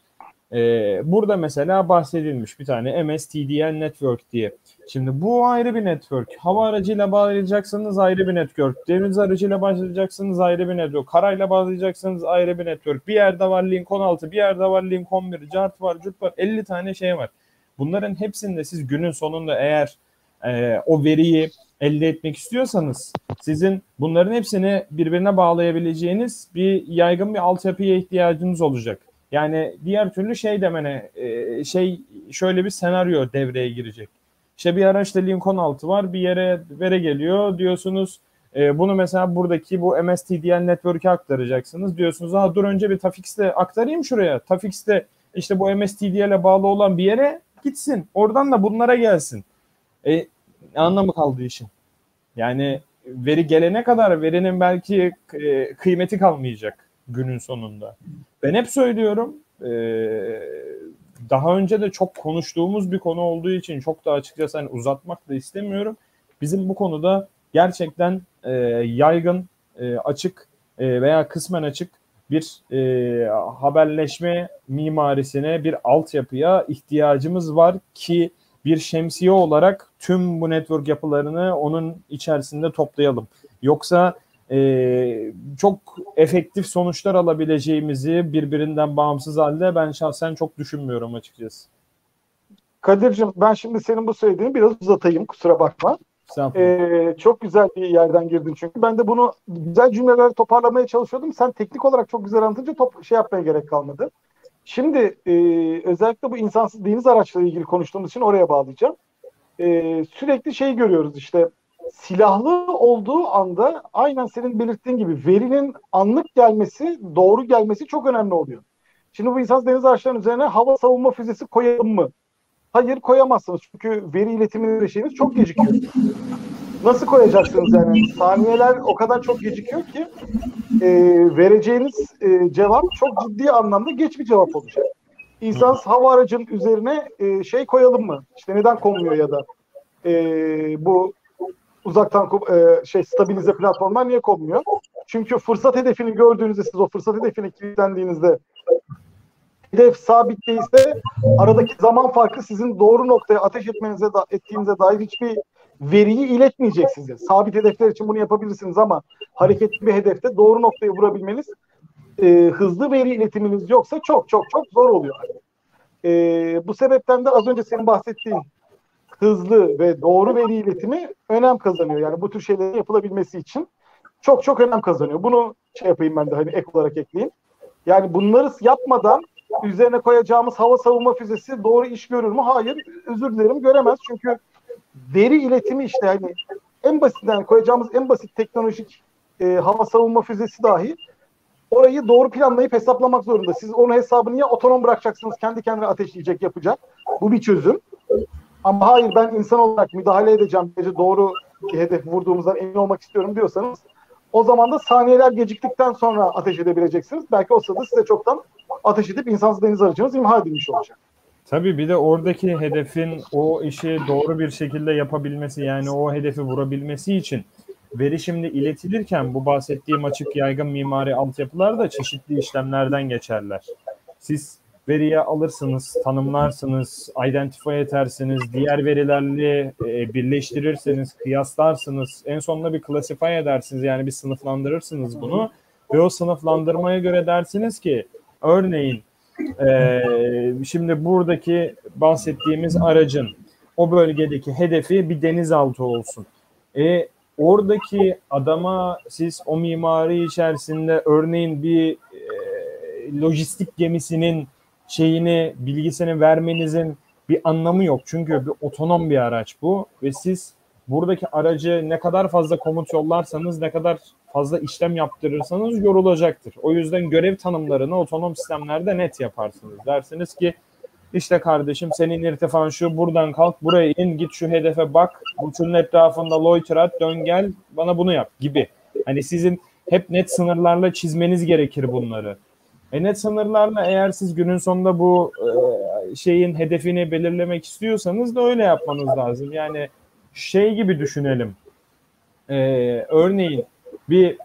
Ee, burada mesela bahsedilmiş bir tane MSTDN Network diye. Şimdi bu ayrı bir network. Hava aracıyla bağlayacaksınız ayrı bir network. Deniz aracıyla bağlayacaksınız ayrı bir network. Karayla bağlayacaksınız ayrı bir network. Bir yerde var link 16, bir yerde var link 11, cart var, curt var. 50 tane şey var. Bunların hepsinde siz günün sonunda eğer e, o veriyi elde etmek istiyorsanız sizin bunların hepsini birbirine bağlayabileceğiniz bir yaygın bir altyapıya ihtiyacınız olacak. Yani diğer türlü şey demene e, şey şöyle bir senaryo devreye girecek. İşte bir araçta Lincoln 6 var bir yere vere geliyor diyorsunuz e, bunu mesela buradaki bu MSTDN network'e aktaracaksınız diyorsunuz. Ha dur önce bir Tafix'te aktarayım şuraya. Tafix'te işte bu MSTDN'e bağlı olan bir yere gitsin. Oradan da bunlara gelsin. E, anlamı kaldı işin. Yani veri gelene kadar verinin belki e, kıymeti kalmayacak günün sonunda. Ben hep söylüyorum e, daha önce de çok konuştuğumuz bir konu olduğu için çok da açıkçası hani uzatmak da istemiyorum. Bizim bu konuda gerçekten e, yaygın, e, açık e, veya kısmen açık bir e, haberleşme mimarisine, bir altyapıya ihtiyacımız var ki bir şemsiye olarak tüm bu network yapılarını onun içerisinde toplayalım. Yoksa e, çok efektif sonuçlar alabileceğimizi birbirinden bağımsız halde ben şahsen çok düşünmüyorum açıkçası. Kadir'cim ben şimdi senin bu söylediğini biraz uzatayım kusura bakma. Ee, çok güzel bir yerden girdin çünkü. Ben de bunu güzel cümleler toparlamaya çalışıyordum. Sen teknik olarak çok güzel anlatınca top, şey yapmaya gerek kalmadı. Şimdi e, özellikle bu insansız deniz araçları ilgili konuştuğumuz için oraya bağlayacağım. E, sürekli şey görüyoruz işte silahlı olduğu anda aynen senin belirttiğin gibi verinin anlık gelmesi, doğru gelmesi çok önemli oluyor. Şimdi bu insansız deniz araçlarının üzerine hava savunma füzesi koyalım mı? Hayır koyamazsınız çünkü veri iletimi şeyiniz çok gecikiyor. Nasıl koyacaksınız yani? Saniyeler o kadar çok gecikiyor ki e, vereceğiniz e, cevap çok ciddi anlamda geç bir cevap olacak. İnsansız hava aracının üzerine e, şey koyalım mı? İşte neden konmuyor ya da e, bu uzaktan e, şey stabilize platformlar niye konmuyor? Çünkü fırsat hedefini gördüğünüzde siz o fırsat hedefine kilitlendiğinizde hedef sabit değilse aradaki zaman farkı sizin doğru noktaya ateş etmenize da, ettiğinize dair hiçbir veriyi iletmeyecek size. Sabit hedefler için bunu yapabilirsiniz ama hareketli bir hedefte doğru noktayı vurabilmeniz e, hızlı veri iletiminiz yoksa çok çok çok zor oluyor. E, bu sebepten de az önce senin bahsettiğin hızlı ve doğru veri iletimi önem kazanıyor. Yani bu tür şeylerin yapılabilmesi için çok çok önem kazanıyor. Bunu şey yapayım ben de hani ek olarak ekleyeyim. Yani bunları yapmadan üzerine koyacağımız hava savunma füzesi doğru iş görür mü? Hayır. Özür dilerim göremez. Çünkü veri iletimi işte hani en basitinden koyacağımız en basit teknolojik e, hava savunma füzesi dahi orayı doğru planlayıp hesaplamak zorunda. Siz onun hesabını ya otonom bırakacaksınız kendi kendine ateşleyecek yapacak. Bu bir çözüm. Ama hayır ben insan olarak müdahale edeceğim. Doğru hedef vurduğumuzdan emin olmak istiyorum diyorsanız o zaman da saniyeler geciktikten sonra ateş edebileceksiniz. Belki o sırada size çoktan ateş edip insansız deniz aracınız imha edilmiş olacak. Tabii bir de oradaki hedefin o işi doğru bir şekilde yapabilmesi yani o hedefi vurabilmesi için veri şimdi iletilirken bu bahsettiğim açık yaygın mimari altyapılar da çeşitli işlemlerden geçerler. Siz veriye alırsınız, tanımlarsınız, identify edersiniz, diğer verilerle e, birleştirirsiniz, kıyaslarsınız, en sonunda bir classify edersiniz yani bir sınıflandırırsınız bunu ve o sınıflandırmaya göre dersiniz ki örneğin e, şimdi buradaki bahsettiğimiz aracın o bölgedeki hedefi bir denizaltı olsun. E, oradaki adama siz o mimari içerisinde örneğin bir e, lojistik gemisinin şeyini, bilgisini vermenizin bir anlamı yok. Çünkü bir otonom bir araç bu ve siz buradaki aracı ne kadar fazla komut yollarsanız, ne kadar fazla işlem yaptırırsanız yorulacaktır. O yüzden görev tanımlarını otonom sistemlerde net yaparsınız. Dersiniz ki işte kardeşim senin irtifan şu buradan kalk buraya in git şu hedefe bak bunun etrafında loiter at dön gel bana bunu yap gibi. Hani sizin hep net sınırlarla çizmeniz gerekir bunları. E net sınırlarla eğer siz günün sonunda bu e, şeyin hedefini belirlemek istiyorsanız da öyle yapmanız lazım. Yani şey gibi düşünelim. E, örneğin bir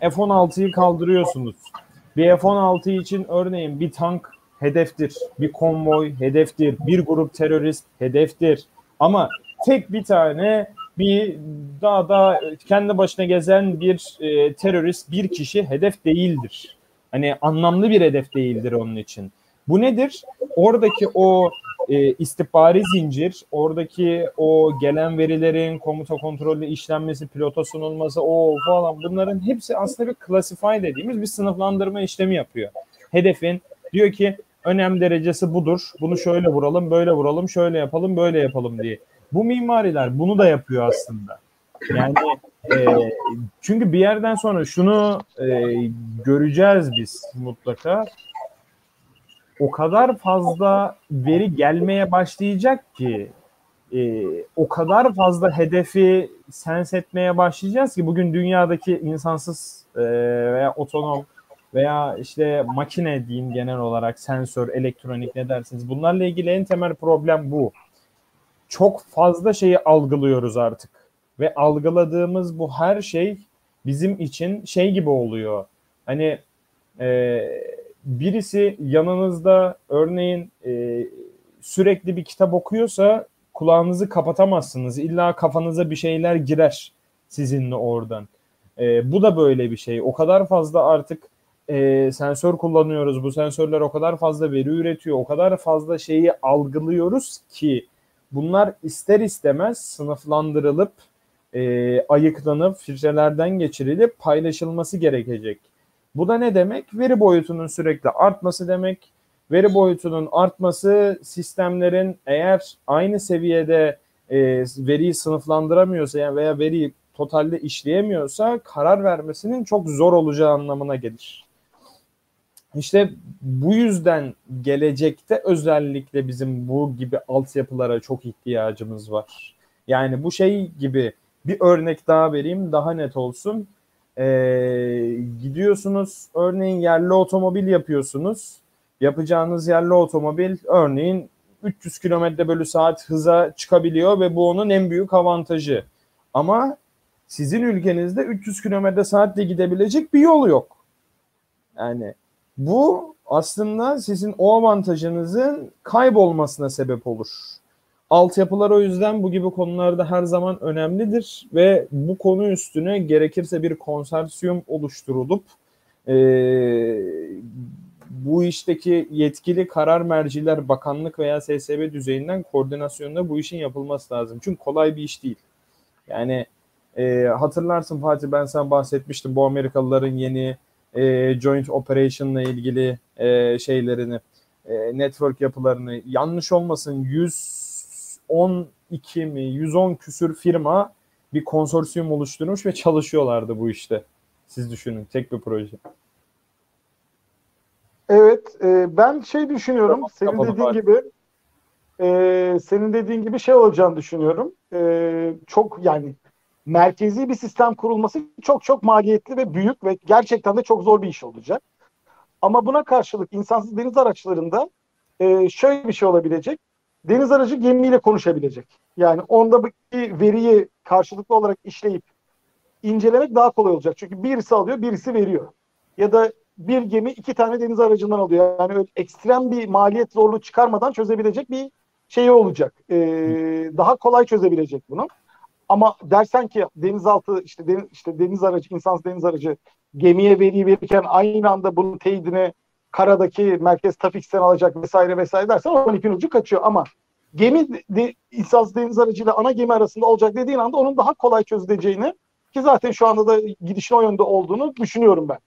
e, F-16'yı kaldırıyorsunuz. Bir F-16 için örneğin bir tank hedeftir. Bir konvoy hedeftir. Bir grup terörist hedeftir. Ama tek bir tane bir dağda kendi başına gezen bir e, terörist bir kişi hedef değildir. Hani anlamlı bir hedef değildir onun için. Bu nedir? Oradaki o e, istihbari zincir, oradaki o gelen verilerin komuta kontrollü işlenmesi, pilota sunulması, o falan bunların hepsi aslında bir classify dediğimiz bir sınıflandırma işlemi yapıyor. Hedefin diyor ki önem derecesi budur. Bunu şöyle vuralım, böyle vuralım, şöyle yapalım, böyle yapalım diye. Bu mimariler bunu da yapıyor aslında. Yani e, çünkü bir yerden sonra şunu e, göreceğiz biz mutlaka. O kadar fazla veri gelmeye başlayacak ki e, o kadar fazla hedefi sens etmeye başlayacağız ki bugün dünyadaki insansız e, veya otonom veya işte makine diyeyim genel olarak sensör, elektronik ne dersiniz bunlarla ilgili en temel problem bu. Çok fazla şeyi algılıyoruz artık ve algıladığımız bu her şey bizim için şey gibi oluyor. Hani e, birisi yanınızda örneğin e, sürekli bir kitap okuyorsa kulağınızı kapatamazsınız. İlla kafanıza bir şeyler girer sizinle oradan. E, bu da böyle bir şey. O kadar fazla artık e, sensör kullanıyoruz. Bu sensörler o kadar fazla veri üretiyor. O kadar fazla şeyi algılıyoruz ki bunlar ister istemez sınıflandırılıp e, ayıklanıp filtrelerden geçirilip paylaşılması gerekecek. Bu da ne demek? Veri boyutunun sürekli artması demek. Veri boyutunun artması sistemlerin eğer aynı seviyede e, veriyi sınıflandıramıyorsa yani veya veriyi totalde işleyemiyorsa karar vermesinin çok zor olacağı anlamına gelir. İşte bu yüzden gelecekte özellikle bizim bu gibi altyapılara çok ihtiyacımız var. Yani bu şey gibi bir örnek daha vereyim daha net olsun. Ee, gidiyorsunuz örneğin yerli otomobil yapıyorsunuz. Yapacağınız yerli otomobil örneğin 300 km bölü saat hıza çıkabiliyor ve bu onun en büyük avantajı. Ama sizin ülkenizde 300 km saatte gidebilecek bir yol yok. Yani bu aslında sizin o avantajınızın kaybolmasına sebep olur. Altyapılar o yüzden bu gibi konularda her zaman önemlidir ve bu konu üstüne gerekirse bir konsorsiyum oluşturulup e, bu işteki yetkili karar merciler bakanlık veya SSB düzeyinden koordinasyonda bu işin yapılması lazım. Çünkü kolay bir iş değil. Yani e, hatırlarsın Fatih ben sana bahsetmiştim bu Amerikalıların yeni e, joint operation ile ilgili e, şeylerini, e, network yapılarını yanlış olmasın 112 mi 110 küsür firma bir konsorsiyum oluşturmuş ve çalışıyorlardı bu işte. Siz düşünün tek bir proje. Evet, e, ben şey düşünüyorum. Senin Kapalı dediğin var. gibi e, senin dediğin gibi şey olacağını düşünüyorum. E, çok yani merkezi bir sistem kurulması çok çok maliyetli ve büyük ve gerçekten de çok zor bir iş olacak. Ama buna karşılık insansız deniz araçlarında e, şöyle bir şey olabilecek. Deniz aracı gemiyle konuşabilecek. Yani onda bir veriyi karşılıklı olarak işleyip incelemek daha kolay olacak. Çünkü birisi alıyor, birisi veriyor. Ya da bir gemi iki tane deniz aracından alıyor. Yani öyle ekstrem bir maliyet zorluğu çıkarmadan çözebilecek bir şey olacak. Ee, daha kolay çözebilecek bunu. Ama dersen ki denizaltı işte deniz, işte deniz aracı, insansız deniz aracı gemiye veri verirken aynı anda bunun teyidini karadaki merkez Tafix'ten alacak vesaire vesaire dersen o ipin ucu kaçıyor ama gemi de, insansız deniz aracıyla ana gemi arasında olacak dediğin anda onun daha kolay çözüleceğini ki zaten şu anda da gidişin o yönde olduğunu düşünüyorum ben.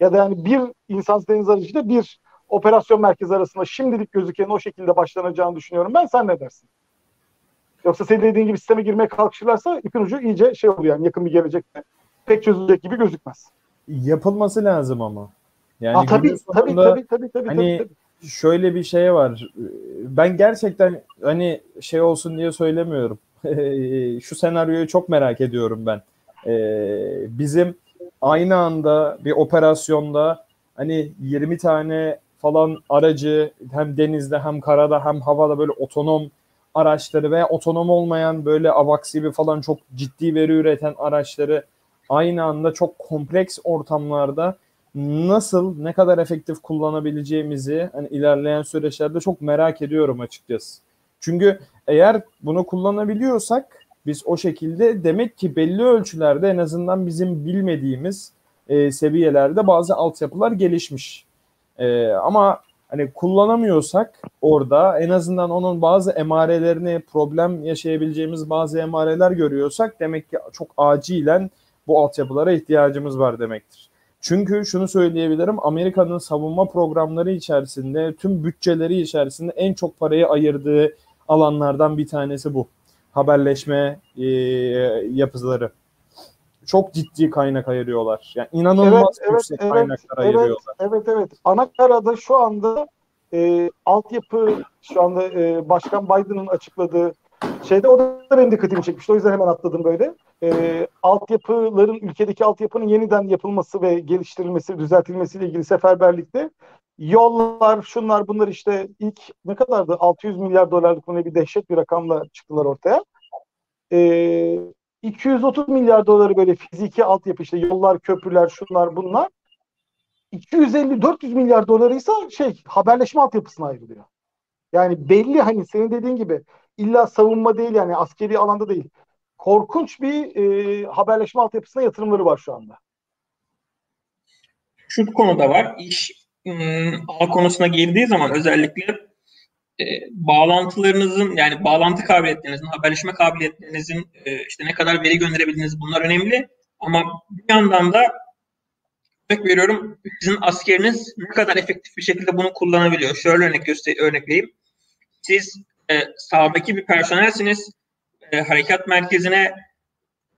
Ya da yani bir insansız deniz aracıyla bir operasyon merkezi arasında şimdilik gözüken o şekilde başlanacağını düşünüyorum ben. Sen ne dersin? Yoksa senin dediğin gibi sisteme girmeye kalkışırlarsa ipin ucu iyice şey olur yani yakın bir gelecekte pek çözülecek gibi gözükmez. Yapılması lazım ama. Yani Aa, tabii, tabii, tabii, tabii, tabii, hani tabii, tabii. şöyle bir şey var. Ben gerçekten hani şey olsun diye söylemiyorum. *laughs* Şu senaryoyu çok merak ediyorum ben. Ee, bizim aynı anda bir operasyonda hani 20 tane falan aracı hem denizde hem karada hem havada böyle otonom araçları veya otonom olmayan böyle AVAX gibi falan çok ciddi veri üreten araçları aynı anda çok kompleks ortamlarda nasıl, ne kadar efektif kullanabileceğimizi hani ilerleyen süreçlerde çok merak ediyorum açıkçası. Çünkü eğer bunu kullanabiliyorsak biz o şekilde demek ki belli ölçülerde en azından bizim bilmediğimiz e, seviyelerde bazı altyapılar gelişmiş. E, ama hani kullanamıyorsak orada en azından onun bazı emarelerini problem yaşayabileceğimiz bazı emareler görüyorsak demek ki çok acilen bu altyapılara ihtiyacımız var demektir. Çünkü şunu söyleyebilirim Amerika'nın savunma programları içerisinde tüm bütçeleri içerisinde en çok parayı ayırdığı alanlardan bir tanesi bu. Haberleşme e, yapıları. Çok ciddi kaynak ayırıyorlar. Yani inanılmaz evet, yüksek evet, kaynaklar evet, ayırıyorlar. Evet, evet. Anakara'da şu anda e, altyapı şu anda e, Başkan Biden'ın açıkladığı şeyde o da benim dikkatimi çekmişti. O yüzden hemen atladım böyle. E, altyapıların, ülkedeki altyapının yeniden yapılması ve geliştirilmesi, düzeltilmesiyle ilgili seferberlikte yollar, şunlar bunlar işte ilk ne kadardı? 600 milyar dolarlık mı bir dehşet bir rakamla çıktılar ortaya. E, 230 milyar doları böyle fiziki altyapı işte yollar, köprüler, şunlar bunlar. 250-400 milyar doları ise şey haberleşme altyapısına ayrılıyor. Yani belli hani senin dediğin gibi illa savunma değil yani askeri alanda değil. Korkunç bir e, haberleşme altyapısına yatırımları var şu anda. Şu konuda var. İş ağ konusuna girdiği zaman özellikle e, bağlantılarınızın yani bağlantı kabiliyetlerinizin, haberleşme kabiliyetlerinizin e, işte ne kadar veri gönderebildiğiniz bunlar önemli. Ama bir yandan da örnek veriyorum sizin askeriniz ne kadar efektif bir şekilde bunu kullanabiliyor. Şöyle örnek göster örnekleyeyim. Siz e, sahadaki bir personelsiniz. E, harekat merkezine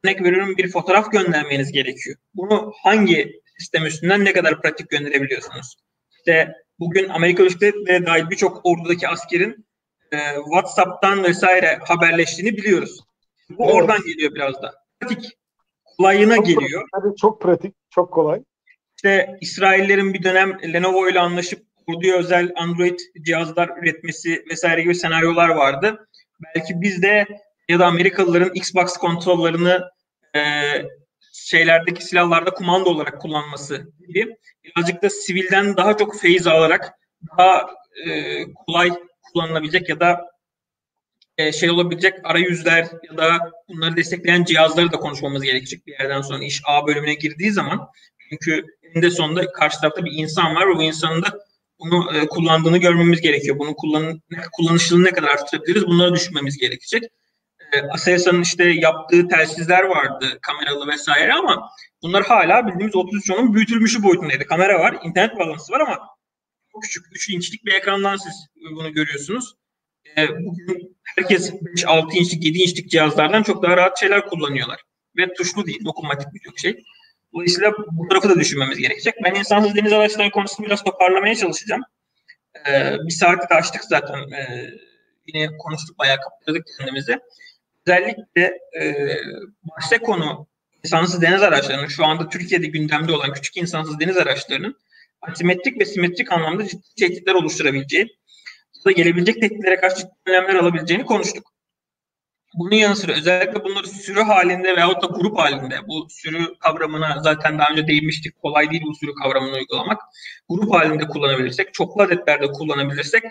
örnek veriyorum bir fotoğraf göndermeniz gerekiyor. Bunu hangi sistem üstünden ne kadar pratik gönderebiliyorsunuz? İşte bugün Amerika Birleşik Devletleri dahil birçok ordudaki askerin e, WhatsApp'tan vesaire haberleştiğini biliyoruz. Bu evet. oradan geliyor biraz da. Pratik kolayına çok geliyor. Pratik, çok pratik, çok kolay. İşte İsraillerin bir dönem Lenovo ile anlaşıp orduya özel Android cihazlar üretmesi vesaire gibi senaryolar vardı. Belki biz de ya da Amerikalıların Xbox kontrollerini e, şeylerdeki silahlarda kumanda olarak kullanması gibi birazcık da sivilden daha çok feyiz alarak daha e, kolay kullanılabilecek ya da e, şey olabilecek arayüzler ya da bunları destekleyen cihazları da konuşmamız gerekecek bir yerden sonra iş A bölümüne girdiği zaman. Çünkü eninde sonunda karşı tarafta bir insan var ve bu insanın da bunu e, kullandığını görmemiz gerekiyor. Bunu kullan, kullanışlılığını ne kadar arttırabiliriz bunları düşünmemiz gerekecek Aselsan'ın işte yaptığı telsizler vardı kameralı vesaire ama bunlar hala bildiğimiz 3310'un büyütülmüşü boyutundaydı. Kamera var, internet bağlantısı var ama çok küçük 3 inçlik bir ekrandan siz bunu görüyorsunuz. E, bugün herkes 5, 6 inçlik, 7 inçlik cihazlardan çok daha rahat şeyler kullanıyorlar. Ve tuşlu değil, dokunmatik birçok şey. Dolayısıyla bu tarafı da düşünmemiz gerekecek. Ben insansız deniz araçları konusunu biraz toparlamaya çalışacağım. Ee, bir saati açtık zaten. Ee, yine konuştuk, bayağı kapattık kendimizi özellikle e, başta konu insansız deniz araçlarının şu anda Türkiye'de gündemde olan küçük insansız deniz araçlarının asimetrik ve simetrik anlamda ciddi tehditler oluşturabileceği da gelebilecek tehditlere karşı ciddi önlemler alabileceğini konuştuk. Bunun yanı sıra özellikle bunları sürü halinde veyahut da grup halinde bu sürü kavramına zaten daha önce değinmiştik. Kolay değil bu sürü kavramını uygulamak. Grup halinde kullanabilirsek, çoklu adetlerde kullanabilirsek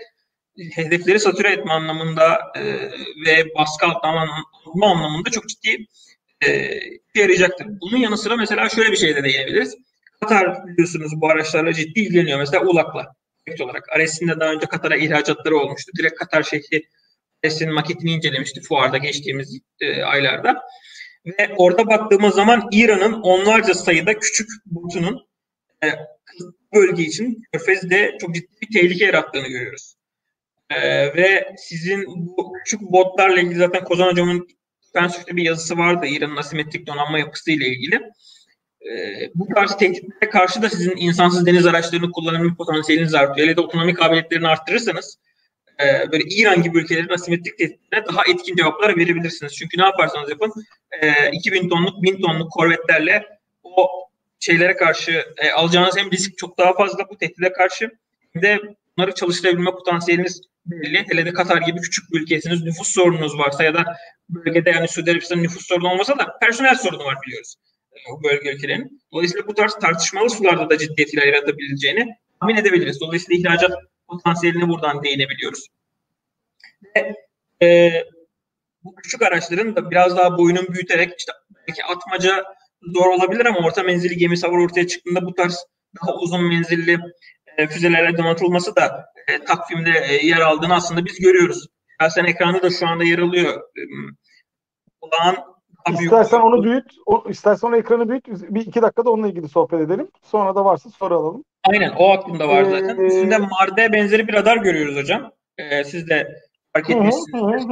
hedefleri satüre etme anlamında e, ve baskı altına anlamında çok ciddi e, yarayacaktır. Bunun yanı sıra mesela şöyle bir şey de değinebiliriz. Katar biliyorsunuz bu araçlarla ciddi ilgileniyor. Mesela ULAK'la direkt olarak. Ares'in de daha önce Katar'a ihracatları olmuştu. Direkt Katar şehri Ares'in maketini incelemişti fuarda geçtiğimiz e, aylarda. Ve orada baktığımız zaman İran'ın onlarca sayıda küçük botunun e, bölge için Körfez'de çok ciddi bir tehlike yarattığını görüyoruz. Ee, ve sizin bu küçük botlarla ilgili zaten Kozan Hocam'ın Spencer'da bir yazısı vardı İran'ın asimetrik donanma yapısı ile ilgili. Ee, bu tarz tehditlere karşı da sizin insansız deniz araçlarını kullanabilme potansiyeliniz artıyor. Ya da otonomi kabiliyetlerini arttırırsanız e, böyle İran gibi ülkelerin asimetrik tehditlerine daha etkin cevaplar verebilirsiniz. Çünkü ne yaparsanız yapın e, 2000 tonluk, 1000 tonluk korvetlerle o şeylere karşı e, alacağınız hem risk çok daha fazla bu tehdide karşı hem de bunları çalıştırabilme potansiyeliniz belli. Hele de Katar gibi küçük bir ülkesiniz, nüfus sorununuz varsa ya da bölgede yani Suudi Arabistan'ın nüfus sorunu olmasa da personel sorunu var biliyoruz. o bölge ülkelerin. Dolayısıyla bu tarz tartışmalı sularda da ciddiyetiyle yaratabileceğini tahmin edebiliriz. Dolayısıyla ihracat potansiyeline buradan değinebiliyoruz. Ve e, bu küçük araçların da biraz daha boyunun büyüterek işte belki atmaca zor olabilir ama orta menzilli gemi savar ortaya çıktığında bu tarz daha uzun menzilli e, füzelerle donatılması da e, takvimde e, yer aldığını aslında biz görüyoruz. Şahsen ekranda da şu anda yer alıyor. E, olağan İstersen onu büyüt, o, istersen onu ekranı büyüt. Bir iki dakikada onunla ilgili sohbet edelim. Sonra da varsa soru alalım. Aynen o aklımda var zaten. Ee, Üstünde Marde benzeri bir radar görüyoruz hocam. Ee, siz de fark etmişsiniz.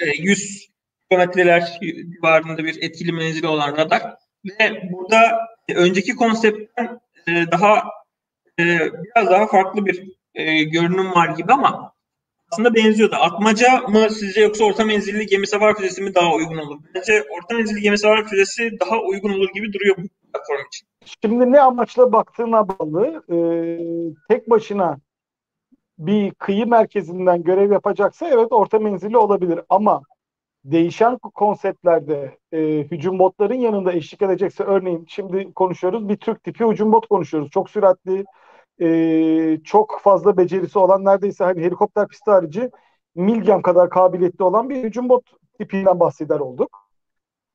Ee, 100 kilometreler civarında bir etkili menzili olan radar. Ve burada önceki konseptten e, daha e, biraz daha farklı bir e, görünüm var gibi ama aslında benziyordu. Atmaca mı sizce yoksa orta menzilli gemi savar füzesi mi daha uygun olur? Bence orta menzilli gemi savar füzesi daha uygun olur gibi duruyor bu platform için. Şimdi ne amaçla baktığına bağlı. Ee, tek başına bir kıyı merkezinden görev yapacaksa evet orta menzilli olabilir ama değişen konseptlerde e, hücum botların yanında eşlik edecekse örneğin şimdi konuşuyoruz bir Türk tipi hücum bot konuşuyoruz. Çok süratli, e, çok fazla becerisi olan neredeyse hani helikopter pisti harici Milgem kadar kabiliyetli olan bir hücum bot tipinden bahseder olduk.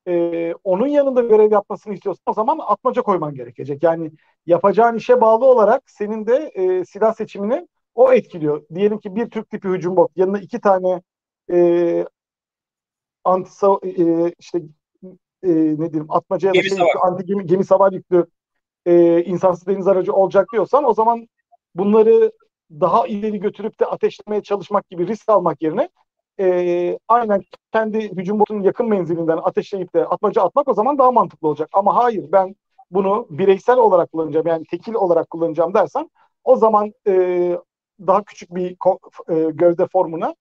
E, onun yanında görev yapmasını istiyorsan o zaman atmaca koyman gerekecek. Yani yapacağın işe bağlı olarak senin de e, silah seçimini o etkiliyor. Diyelim ki bir Türk tipi hücum bot yanına iki tane e, anti e, işte e, ne diyeyim atmaca ya da şey, anti gemi, gemi savar yüklü e, insansız deniz aracı olacak diyorsan o zaman bunları daha ileri götürüp de ateşlemeye çalışmak gibi risk almak yerine e, aynen kendi hücum botunun yakın menzilinden ateşleyip de atmaca atmak o zaman daha mantıklı olacak. Ama hayır ben bunu bireysel olarak kullanacağım yani tekil olarak kullanacağım dersen o zaman e, daha küçük bir e, gövde formuna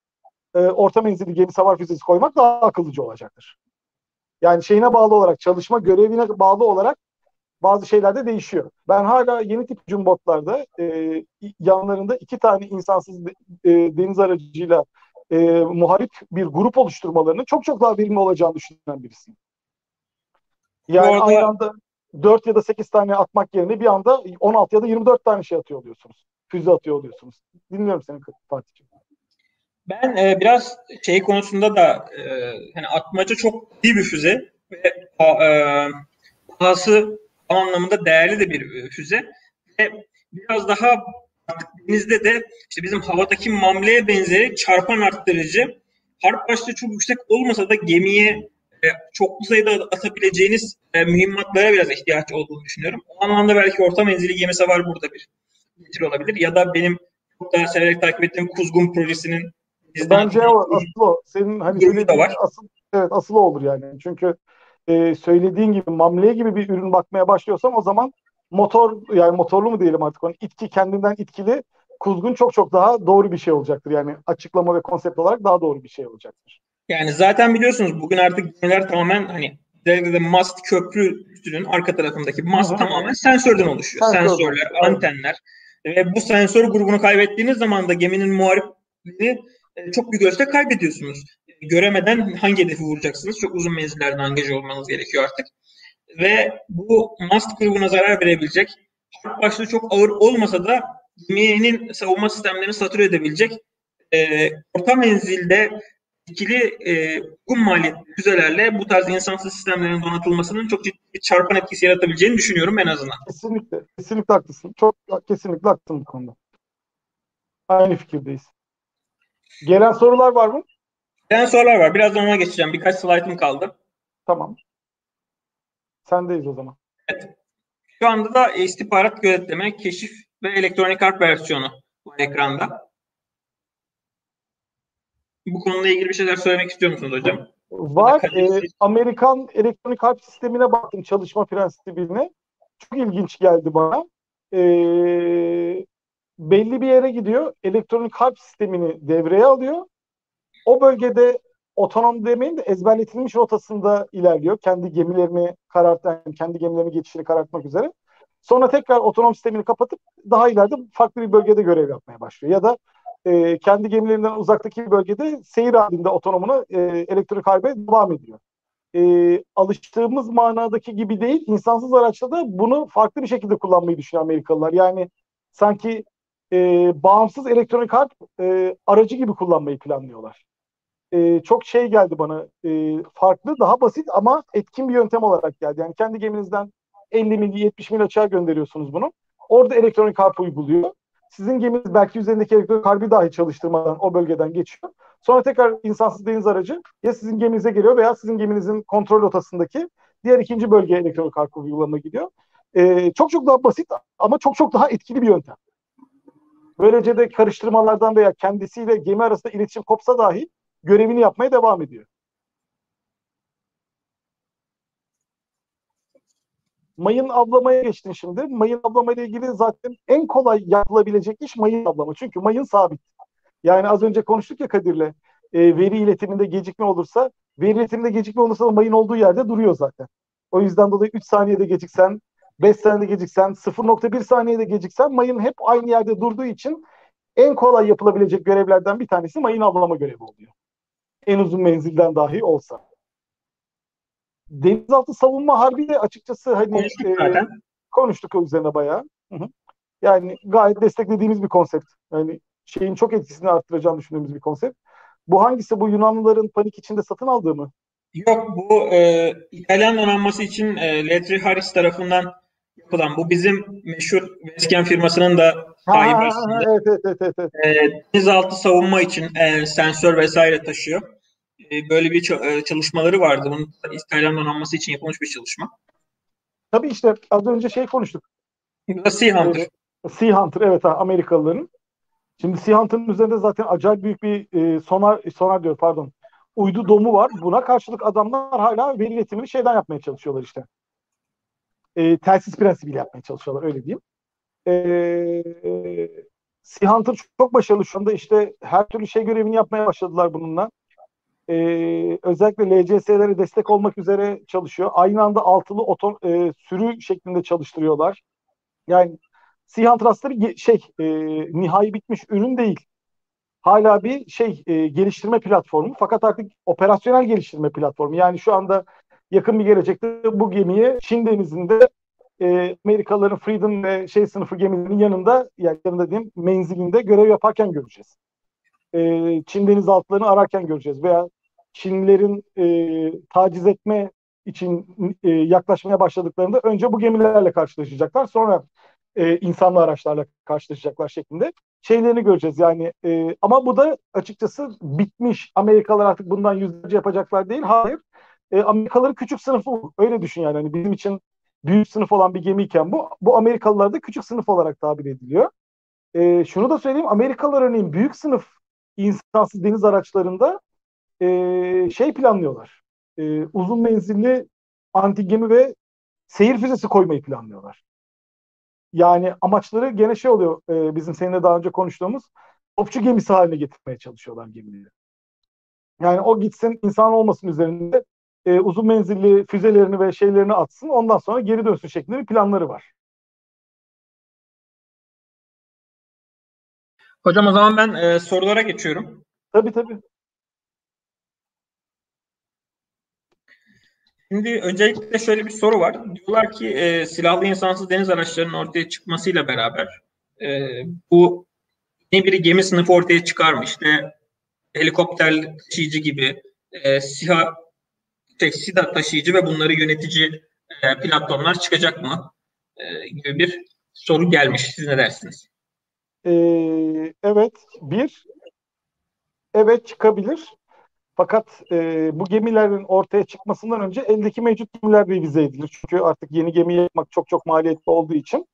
e, orta menzilli gemi savar füzesi koymak daha akıllıca olacaktır. Yani şeyine bağlı olarak çalışma görevine bağlı olarak bazı şeyler de değişiyor. Ben hala yeni tip cumbotlarda e, yanlarında iki tane insansız de, e, deniz aracıyla e, muharip bir grup oluşturmalarının çok çok daha verimli olacağını düşünen birisiyim. Yani Orada... aynı anda 4 ya da 8 tane atmak yerine bir anda 16 ya da 24 tane şey atıyor oluyorsunuz. Füze atıyor oluyorsunuz. Dinliyorum seni Fatih'ciğim. Ben e, biraz şey konusunda da e, hani atmaca çok iyi bir füze ve e, pahası anlamında değerli de bir e, füze ve biraz daha denizde de işte bizim havadaki mamleye benzeri çarpan arttırıcı harp başta çok yüksek olmasa da gemiye e, çoklu sayıda atabileceğiniz e, mühimmatlara biraz ihtiyaç olduğunu düşünüyorum. O anlamda belki orta menzili gemi savar burada bir getiri olabilir. Ya da benim çok daha severek takip ettiğim Kuzgun projesinin Bence o asıl o. Senin hani söylediğin asıl evet asıl olur yani. Çünkü e, söylediğin gibi mamleye gibi bir ürün bakmaya başlıyorsam o zaman motor yani motorlu mu diyelim artık onu itki kendinden itkili kuzgun çok çok daha doğru bir şey olacaktır. Yani açıklama ve konsept olarak daha doğru bir şey olacaktır. Yani zaten biliyorsunuz bugün artık gemiler tamamen hani de mast köprü üstünün arka tarafındaki mast Hı-hı. tamamen sensörden oluşuyor. Sensör. Sensörler, antenler ve bu sensör grubunu kaybettiğiniz zaman da geminin muharipliğini e, çok büyük ölçüde kaybediyorsunuz. Göremeden hangi hedefi vuracaksınız? Çok uzun menzillerden angaja olmanız gerekiyor artık. Ve bu mast grubuna zarar verebilecek, başta çok ağır olmasa da geminin savunma sistemlerini satür edebilecek e, orta menzilde ikili e, uygun maliyetli füzelerle bu tarz insansız sistemlerin donatılmasının çok ciddi bir çarpan etkisi yaratabileceğini düşünüyorum en azından. Kesinlikle. Kesinlikle haklısın. Çok kesinlikle haklısın bu konuda. Aynı fikirdeyiz. Gelen sorular var mı? Gelen sorular var. Birazdan ona geçeceğim. Birkaç slaytım kaldı. Tamam. Sendeyiz o zaman. Evet. Şu anda da istihbarat gözetleme, keşif ve elektronik harp versiyonu var ekranda. Bu konuyla ilgili bir şeyler söylemek istiyor musunuz hocam? Var. E, Amerikan elektronik harp sistemine baktım çalışma prensibine. Çok ilginç geldi bana. E, belli bir yere gidiyor. Elektronik harp sistemini devreye alıyor. O bölgede otonom demeyin de ezberletilmiş rotasında ilerliyor. Kendi gemilerini karartan, kendi gemilerini geçişini karartmak üzere. Sonra tekrar otonom sistemini kapatıp daha ileride farklı bir bölgede görev yapmaya başlıyor. Ya da e, kendi gemilerinden uzaktaki bölgede seyir halinde otonomuna e, elektrik harbe devam ediyor. e, alıştığımız manadaki gibi değil. insansız araçta da bunu farklı bir şekilde kullanmayı düşünüyor Amerikalılar. Yani sanki e, bağımsız elektronik harp e, aracı gibi kullanmayı planlıyorlar. E, çok şey geldi bana. E, farklı, daha basit ama etkin bir yöntem olarak geldi. Yani kendi geminizden 50 mil, 70 mil açığa gönderiyorsunuz bunu. Orada elektronik harp uyguluyor. Sizin geminiz belki üzerindeki elektronik harbi dahi çalıştırmadan o bölgeden geçiyor. Sonra tekrar insansız deniz aracı ya sizin geminize geliyor veya sizin geminizin kontrol rotasındaki diğer ikinci bölgeye elektronik harp uygulama gidiyor. Ee, çok çok daha basit ama çok çok daha etkili bir yöntem. Böylece de karıştırmalardan veya kendisiyle gemi arasında iletişim kopsa dahi görevini yapmaya devam ediyor. mayın avlamaya geçtin şimdi. Mayın avlama ile ilgili zaten en kolay yapılabilecek iş mayın avlama. Çünkü mayın sabit. Yani az önce konuştuk ya Kadir'le. E, veri iletiminde gecikme olursa, veri iletiminde gecikme olursa da mayın olduğu yerde duruyor zaten. O yüzden dolayı 3 saniyede geciksen, 5 saniyede geciksen, 0.1 saniyede geciksen mayın hep aynı yerde durduğu için en kolay yapılabilecek görevlerden bir tanesi mayın avlama görevi oluyor. En uzun menzilden dahi olsa denizaltı savunma harbi de açıkçası hani konuştuk, e, zaten. konuştuk o üzerine bayağı. Hı hı. Yani gayet desteklediğimiz bir konsept. Yani şeyin çok etkisini arttıracağını düşündüğümüz bir konsept. Bu hangisi? Bu Yunanlıların panik içinde satın aldığı mı? Yok bu e, İtalyan donanması için e, Letri Harris tarafından yapılan bu bizim meşhur Vesken firmasının da sahibi aslında. Evet, evet, evet, evet. E, denizaltı savunma için e, sensör vesaire taşıyor. E, böyle bir e, çalışmaları vardı. Bunun İtalyan donanması için yapılmış bir çalışma. Tabii işte az önce şey konuştuk. Sea Hunter. Ee, sea Hunter evet Amerikalıların. Şimdi Sea Hunter'ın üzerinde zaten acayip büyük bir e, sonar sonar diyor pardon. Uydu domu var. Buna karşılık adamlar hala veri iletimini şeyden yapmaya çalışıyorlar işte. E, telsiz prensibiyle yapmaya çalışıyorlar öyle diyeyim. E, Sea Hunter çok başarılı şu anda işte her türlü şey görevini yapmaya başladılar bununla e, özellikle LCS'lere destek olmak üzere çalışıyor. Aynı anda altılı oto, e, sürü şeklinde çalıştırıyorlar. Yani Sihan Trust'ları şey e, nihai bitmiş ürün değil. Hala bir şey e, geliştirme platformu fakat artık operasyonel geliştirme platformu. Yani şu anda yakın bir gelecekte bu gemiyi Çin denizinde e, Amerikalıların Freedom ve şey sınıfı gemilerinin yanında yani yanında diyeyim menzilinde görev yaparken göreceğiz e, Çin denizaltılarını ararken göreceğiz veya Çinlilerin e, taciz etme için e, yaklaşmaya başladıklarında önce bu gemilerle karşılaşacaklar. Sonra e, insanlı araçlarla karşılaşacaklar şeklinde şeylerini göreceğiz. Yani e, ama bu da açıkçası bitmiş. Amerikalılar artık bundan yüzlerce yapacaklar değil. Hayır. E, Amerikalıların küçük sınıfı öyle düşün yani. yani bizim için büyük sınıf olan bir gemiyken bu bu Amerikalılar da küçük sınıf olarak tabir ediliyor. E, şunu da söyleyeyim Amerikalılar örneğin büyük sınıf insansız deniz araçlarında e, şey planlıyorlar. E, uzun menzilli anti gemi ve seyir füzesi koymayı planlıyorlar. Yani amaçları gene şey oluyor e, bizim seninle daha önce konuştuğumuz topçu gemisi haline getirmeye çalışıyorlar gemileri. Yani o gitsin insan olmasın üzerinde e, uzun menzilli füzelerini ve şeylerini atsın ondan sonra geri dönsün şeklinde bir planları var. Hocam o zaman ben e, sorulara geçiyorum. Tabii tabii. Şimdi öncelikle şöyle bir soru var. Diyorlar ki e, silahlı insansız deniz araçlarının ortaya çıkmasıyla beraber e, bu ne biri gemi sınıfı ortaya çıkar mı? İşte helikopter taşıyıcı gibi e, SİHA şey, SİDA taşıyıcı ve bunları yönetici e, platformlar çıkacak mı? E, gibi bir soru gelmiş. Siz ne dersiniz? Ee, evet, bir, evet çıkabilir. Fakat e, bu gemilerin ortaya çıkmasından önce eldeki mevcut gemiler revize edilir. Çünkü artık yeni gemi yapmak çok çok maliyetli olduğu için.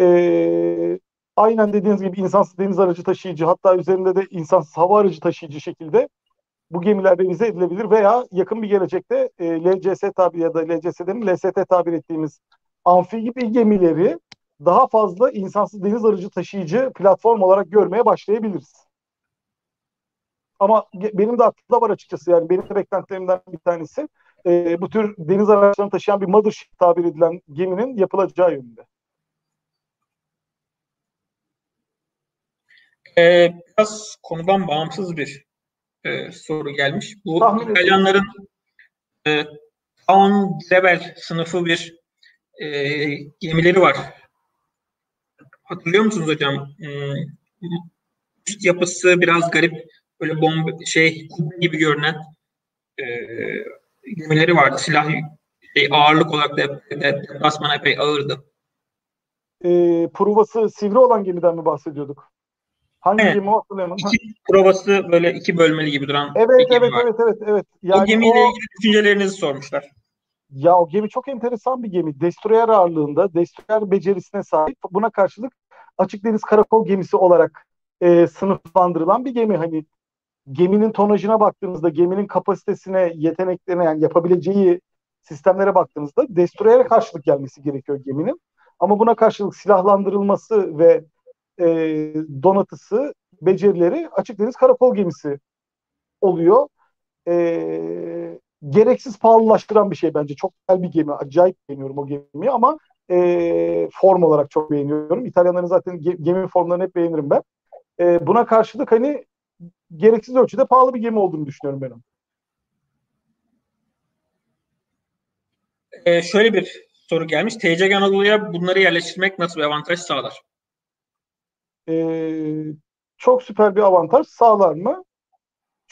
E, aynen dediğiniz gibi insansız deniz aracı taşıyıcı hatta üzerinde de insansız hava aracı taşıyıcı şekilde bu gemiler revize edilebilir veya yakın bir gelecekte e, LCS tabir ya da LCS'den LST tabir ettiğimiz amfi gibi gemileri daha fazla insansız deniz aracı taşıyıcı platform olarak görmeye başlayabiliriz. Ama benim de aklımda var açıkçası yani benim de beklentilerimden bir tanesi e, bu tür deniz araçlarını taşıyan bir mothership tabir edilen geminin yapılacağı yönünde. Ee, biraz konudan bağımsız bir e, soru gelmiş. Bu İtalyanların e, Dawn Rebel sınıfı bir e, gemileri var. Hatırlıyor musunuz hocam? Hmm, üst yapısı biraz garip. Böyle bomba şey gibi görünen e, gemileri vardı. Silah şey, ağırlık olarak da deplasmana epey ağırdı. E, provası sivri olan gemiden mi bahsediyorduk? Hangi evet. gemi hatırlayamadım. İki provası böyle iki bölmeli gibi duran evet, bir gemi evet, var. Evet, evet, evet. Yani o gemiyle o, ilgili düşüncelerinizi sormuşlar. Ya o gemi çok enteresan bir gemi. Destroyer ağırlığında, destroyer becerisine sahip. Buna karşılık açık deniz karakol gemisi olarak e, sınıflandırılan bir gemi. Hani geminin tonajına baktığınızda, geminin kapasitesine, yeteneklerine yani yapabileceği sistemlere baktığınızda destroyer'e karşılık gelmesi gerekiyor geminin. Ama buna karşılık silahlandırılması ve e, donatısı, becerileri açık deniz karakol gemisi oluyor. E, gereksiz pahalılaştıran bir şey bence. Çok güzel bir gemi. Acayip beğeniyorum o gemiyi ama e, form olarak çok beğeniyorum. İtalyanların zaten gemi formlarını hep beğenirim ben. E, buna karşılık hani gereksiz ölçüde pahalı bir gemi olduğunu düşünüyorum ben. Ee, şöyle bir soru gelmiş. TCG Anadolu'ya bunları yerleştirmek nasıl bir avantaj sağlar? Ee, çok süper bir avantaj sağlar mı?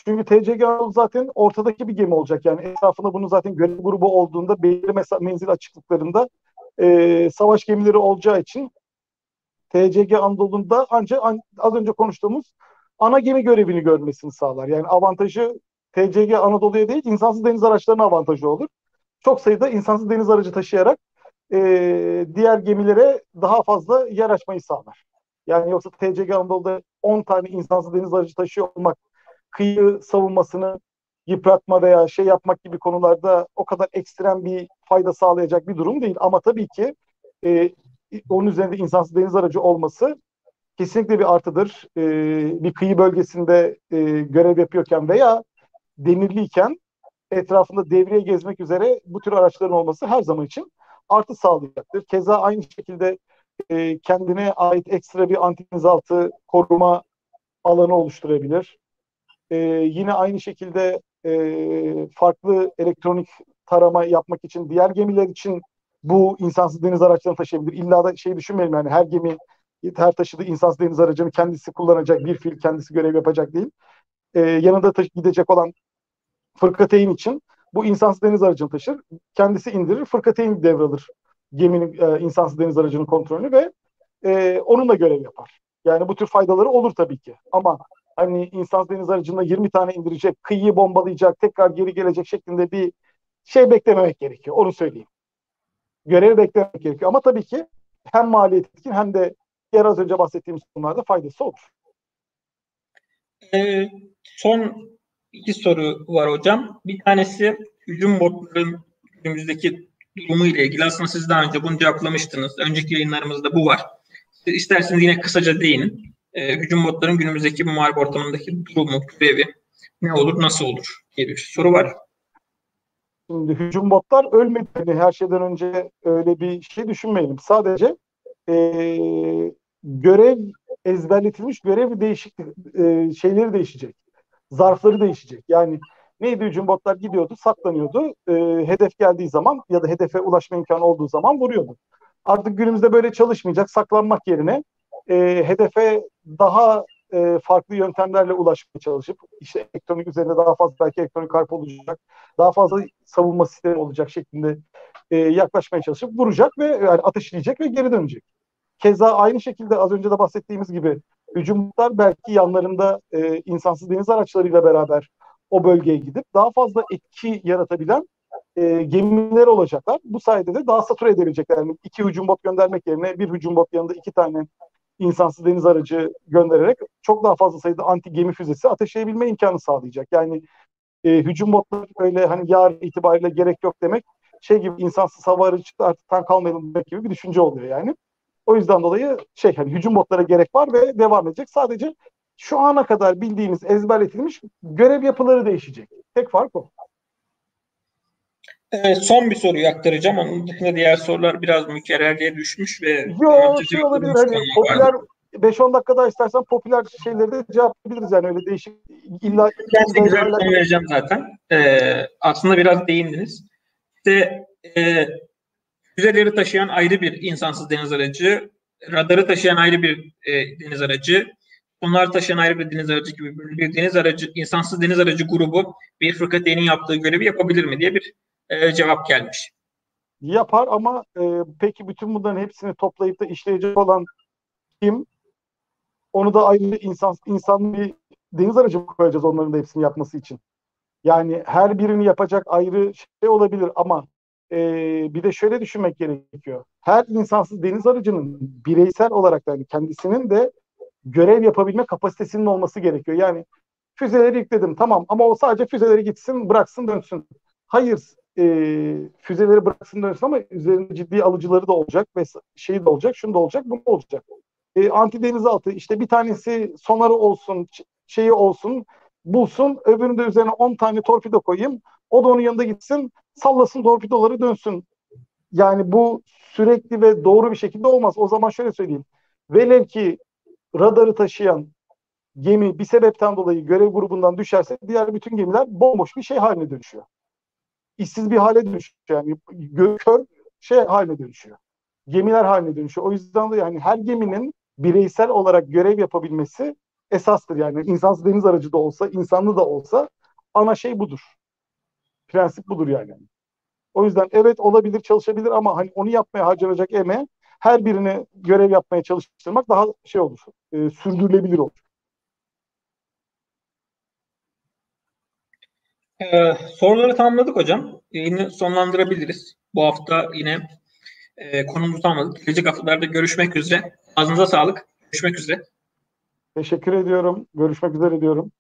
Çünkü TCG zaten ortadaki bir gemi olacak. Yani etrafında bunun zaten görev grubu olduğunda belirli menzil açıklıklarında e, savaş gemileri olacağı için TCG Anadolu'nda ancak an, az önce konuştuğumuz ana gemi görevini görmesini sağlar. Yani avantajı TCG Anadolu'ya değil insansız deniz araçlarına avantajı olur. Çok sayıda insansız deniz aracı taşıyarak e, diğer gemilere daha fazla yer açmayı sağlar. Yani yoksa TCG Anadolu'da 10 tane insansız deniz aracı taşıyor olmak kıyı savunmasını yıpratma veya şey yapmak gibi konularda o kadar ekstrem bir fayda sağlayacak bir durum değil. Ama tabii ki e, onun üzerinde insansız deniz aracı olması kesinlikle bir artıdır. E, bir kıyı bölgesinde e, görev yapıyorken veya demirliyken etrafında devriye gezmek üzere bu tür araçların olması her zaman için artı sağlayacaktır. Keza aynı şekilde e, kendine ait ekstra bir anti denizaltı koruma alanı oluşturabilir. E, yine aynı şekilde e, farklı elektronik tarama yapmak için diğer gemiler için bu insansız deniz araçlarını taşıyabilir. İlla da şey düşünmeyelim yani her gemi her taşıdığı insansız deniz aracını kendisi kullanacak bir fil kendisi görev yapacak değil. E, yanında taşı gidecek olan fırkateyn için bu insansız deniz aracını taşır. Kendisi indirir, fırkateyn devralır geminin e, insansız deniz aracının kontrolünü ve e, onunla görev yapar. Yani bu tür faydaları olur tabii ki. Ama hani insansız deniz aracında 20 tane indirecek, kıyıyı bombalayacak, tekrar geri gelecek şeklinde bir şey beklememek gerekiyor. Onu söyleyeyim. Görevi beklemek gerekiyor. Ama tabii ki hem maliyet etkin hem de diğer az önce bahsettiğimiz konularda faydası olur. Ee, son iki soru var hocam. Bir tanesi hücum botların günümüzdeki durumu ile ilgili. Aslında siz daha önce bunu cevaplamıştınız. Önceki yayınlarımızda bu var. İsterseniz yine kısaca değinin. Ee, hücum botların günümüzdeki muharebe ortamındaki durumu, görevi ne olur, nasıl olur diye bir soru var. Şimdi hücum botlar ölmedi. Yani her şeyden önce öyle bir şey düşünmeyelim. Sadece e, görev ezberletilmiş görev değişik e, şeyleri değişecek zarfları değişecek. Yani neydi hücum botlar gidiyordu, saklanıyordu. E, hedef geldiği zaman ya da hedefe ulaşma imkanı olduğu zaman vuruyordu. Artık günümüzde böyle çalışmayacak. Saklanmak yerine e, hedefe daha e, farklı yöntemlerle ulaşmaya çalışıp işte elektronik üzerinde daha fazla belki elektronik harp olacak, daha fazla savunma sistemi olacak şeklinde e, yaklaşmaya çalışıp vuracak ve yani ateşleyecek ve geri dönecek. Keza aynı şekilde az önce de bahsettiğimiz gibi hücumlar belki yanlarında e, insansız deniz araçlarıyla beraber o bölgeye gidip daha fazla etki yaratabilen e, gemiler olacaklar. Bu sayede de daha satür edebilecekler. Yani iki hücum bot göndermek yerine bir hücum bot yanında iki tane insansız deniz aracı göndererek çok daha fazla sayıda anti gemi füzesi ateşleyebilme imkanı sağlayacak. Yani e, hücum botları öyle hani yarın itibariyle gerek yok demek şey gibi insansız hava aracı artık tank almayalım demek gibi bir düşünce oluyor yani. O yüzden dolayı şey hani hücum botlara gerek var ve devam edecek. Sadece şu ana kadar bildiğimiz ezberletilmiş görev yapıları değişecek. Tek fark o. Evet, son bir soruyu aktaracağım. Onun dışında diğer sorular biraz mükerrerliğe düşmüş ve Yok şey olabilir. Hani popüler 5-10 dakikada istersen popüler şeyleri de cevaplayabiliriz yani öyle değişik illa ben güzel bir vereceğim zaten. Ee, aslında biraz değindiniz. İşte e, füzeleri taşıyan ayrı bir insansız deniz aracı, radarı taşıyan ayrı bir e, deniz aracı, onlar taşıyan ayrı bir deniz aracı gibi bir deniz aracı, insansız deniz aracı grubu bir fırkateyn'in yaptığı görevi yapabilir mi diye bir e, cevap gelmiş. Yapar ama e, peki bütün bunların hepsini toplayıp da işleyecek olan kim? Onu da ayrı insan insan bir deniz aracı koyacağız onların da hepsini yapması için? Yani her birini yapacak ayrı şey olabilir ama e, bir de şöyle düşünmek gerekiyor. Her insansız deniz aracının bireysel olarak yani kendisinin de görev yapabilme kapasitesinin olması gerekiyor. Yani füzeleri yükledim tamam ama o sadece füzeleri gitsin bıraksın dönsün. Hayır e, füzeleri bıraksın dönsün ama üzerinde ciddi alıcıları da olacak ve şeyi de olacak, şunu da olacak, bu da olacak. E, anti denizaltı işte bir tanesi sonarı olsun, şeyi olsun, bulsun, öbüründe üzerine 10 tane torpido koyayım. O da onun yanında gitsin, sallasın torpidoları dönsün. Yani bu sürekli ve doğru bir şekilde olmaz. O zaman şöyle söyleyeyim. Velev ki radarı taşıyan gemi bir sebepten dolayı görev grubundan düşerse diğer bütün gemiler bomboş bir şey haline dönüşüyor. İşsiz bir hale dönüşüyor. Yani kör şey haline dönüşüyor. Gemiler haline dönüşüyor. O yüzden de yani her geminin bireysel olarak görev yapabilmesi esastır. Yani insansız deniz aracı da olsa, insanlı da olsa ana şey budur. Prensip budur yani. O yüzden evet olabilir, çalışabilir ama hani onu yapmaya harcanacak eme her birini görev yapmaya çalıştırmak daha şey olur, e, sürdürülebilir olur. Ee, soruları tamamladık hocam. Yayını sonlandırabiliriz. Bu hafta yine e, konumuzu tamamladık. Gelecek haftalarda görüşmek üzere. Ağzınıza sağlık. Görüşmek üzere. Teşekkür ediyorum. Görüşmek üzere diyorum.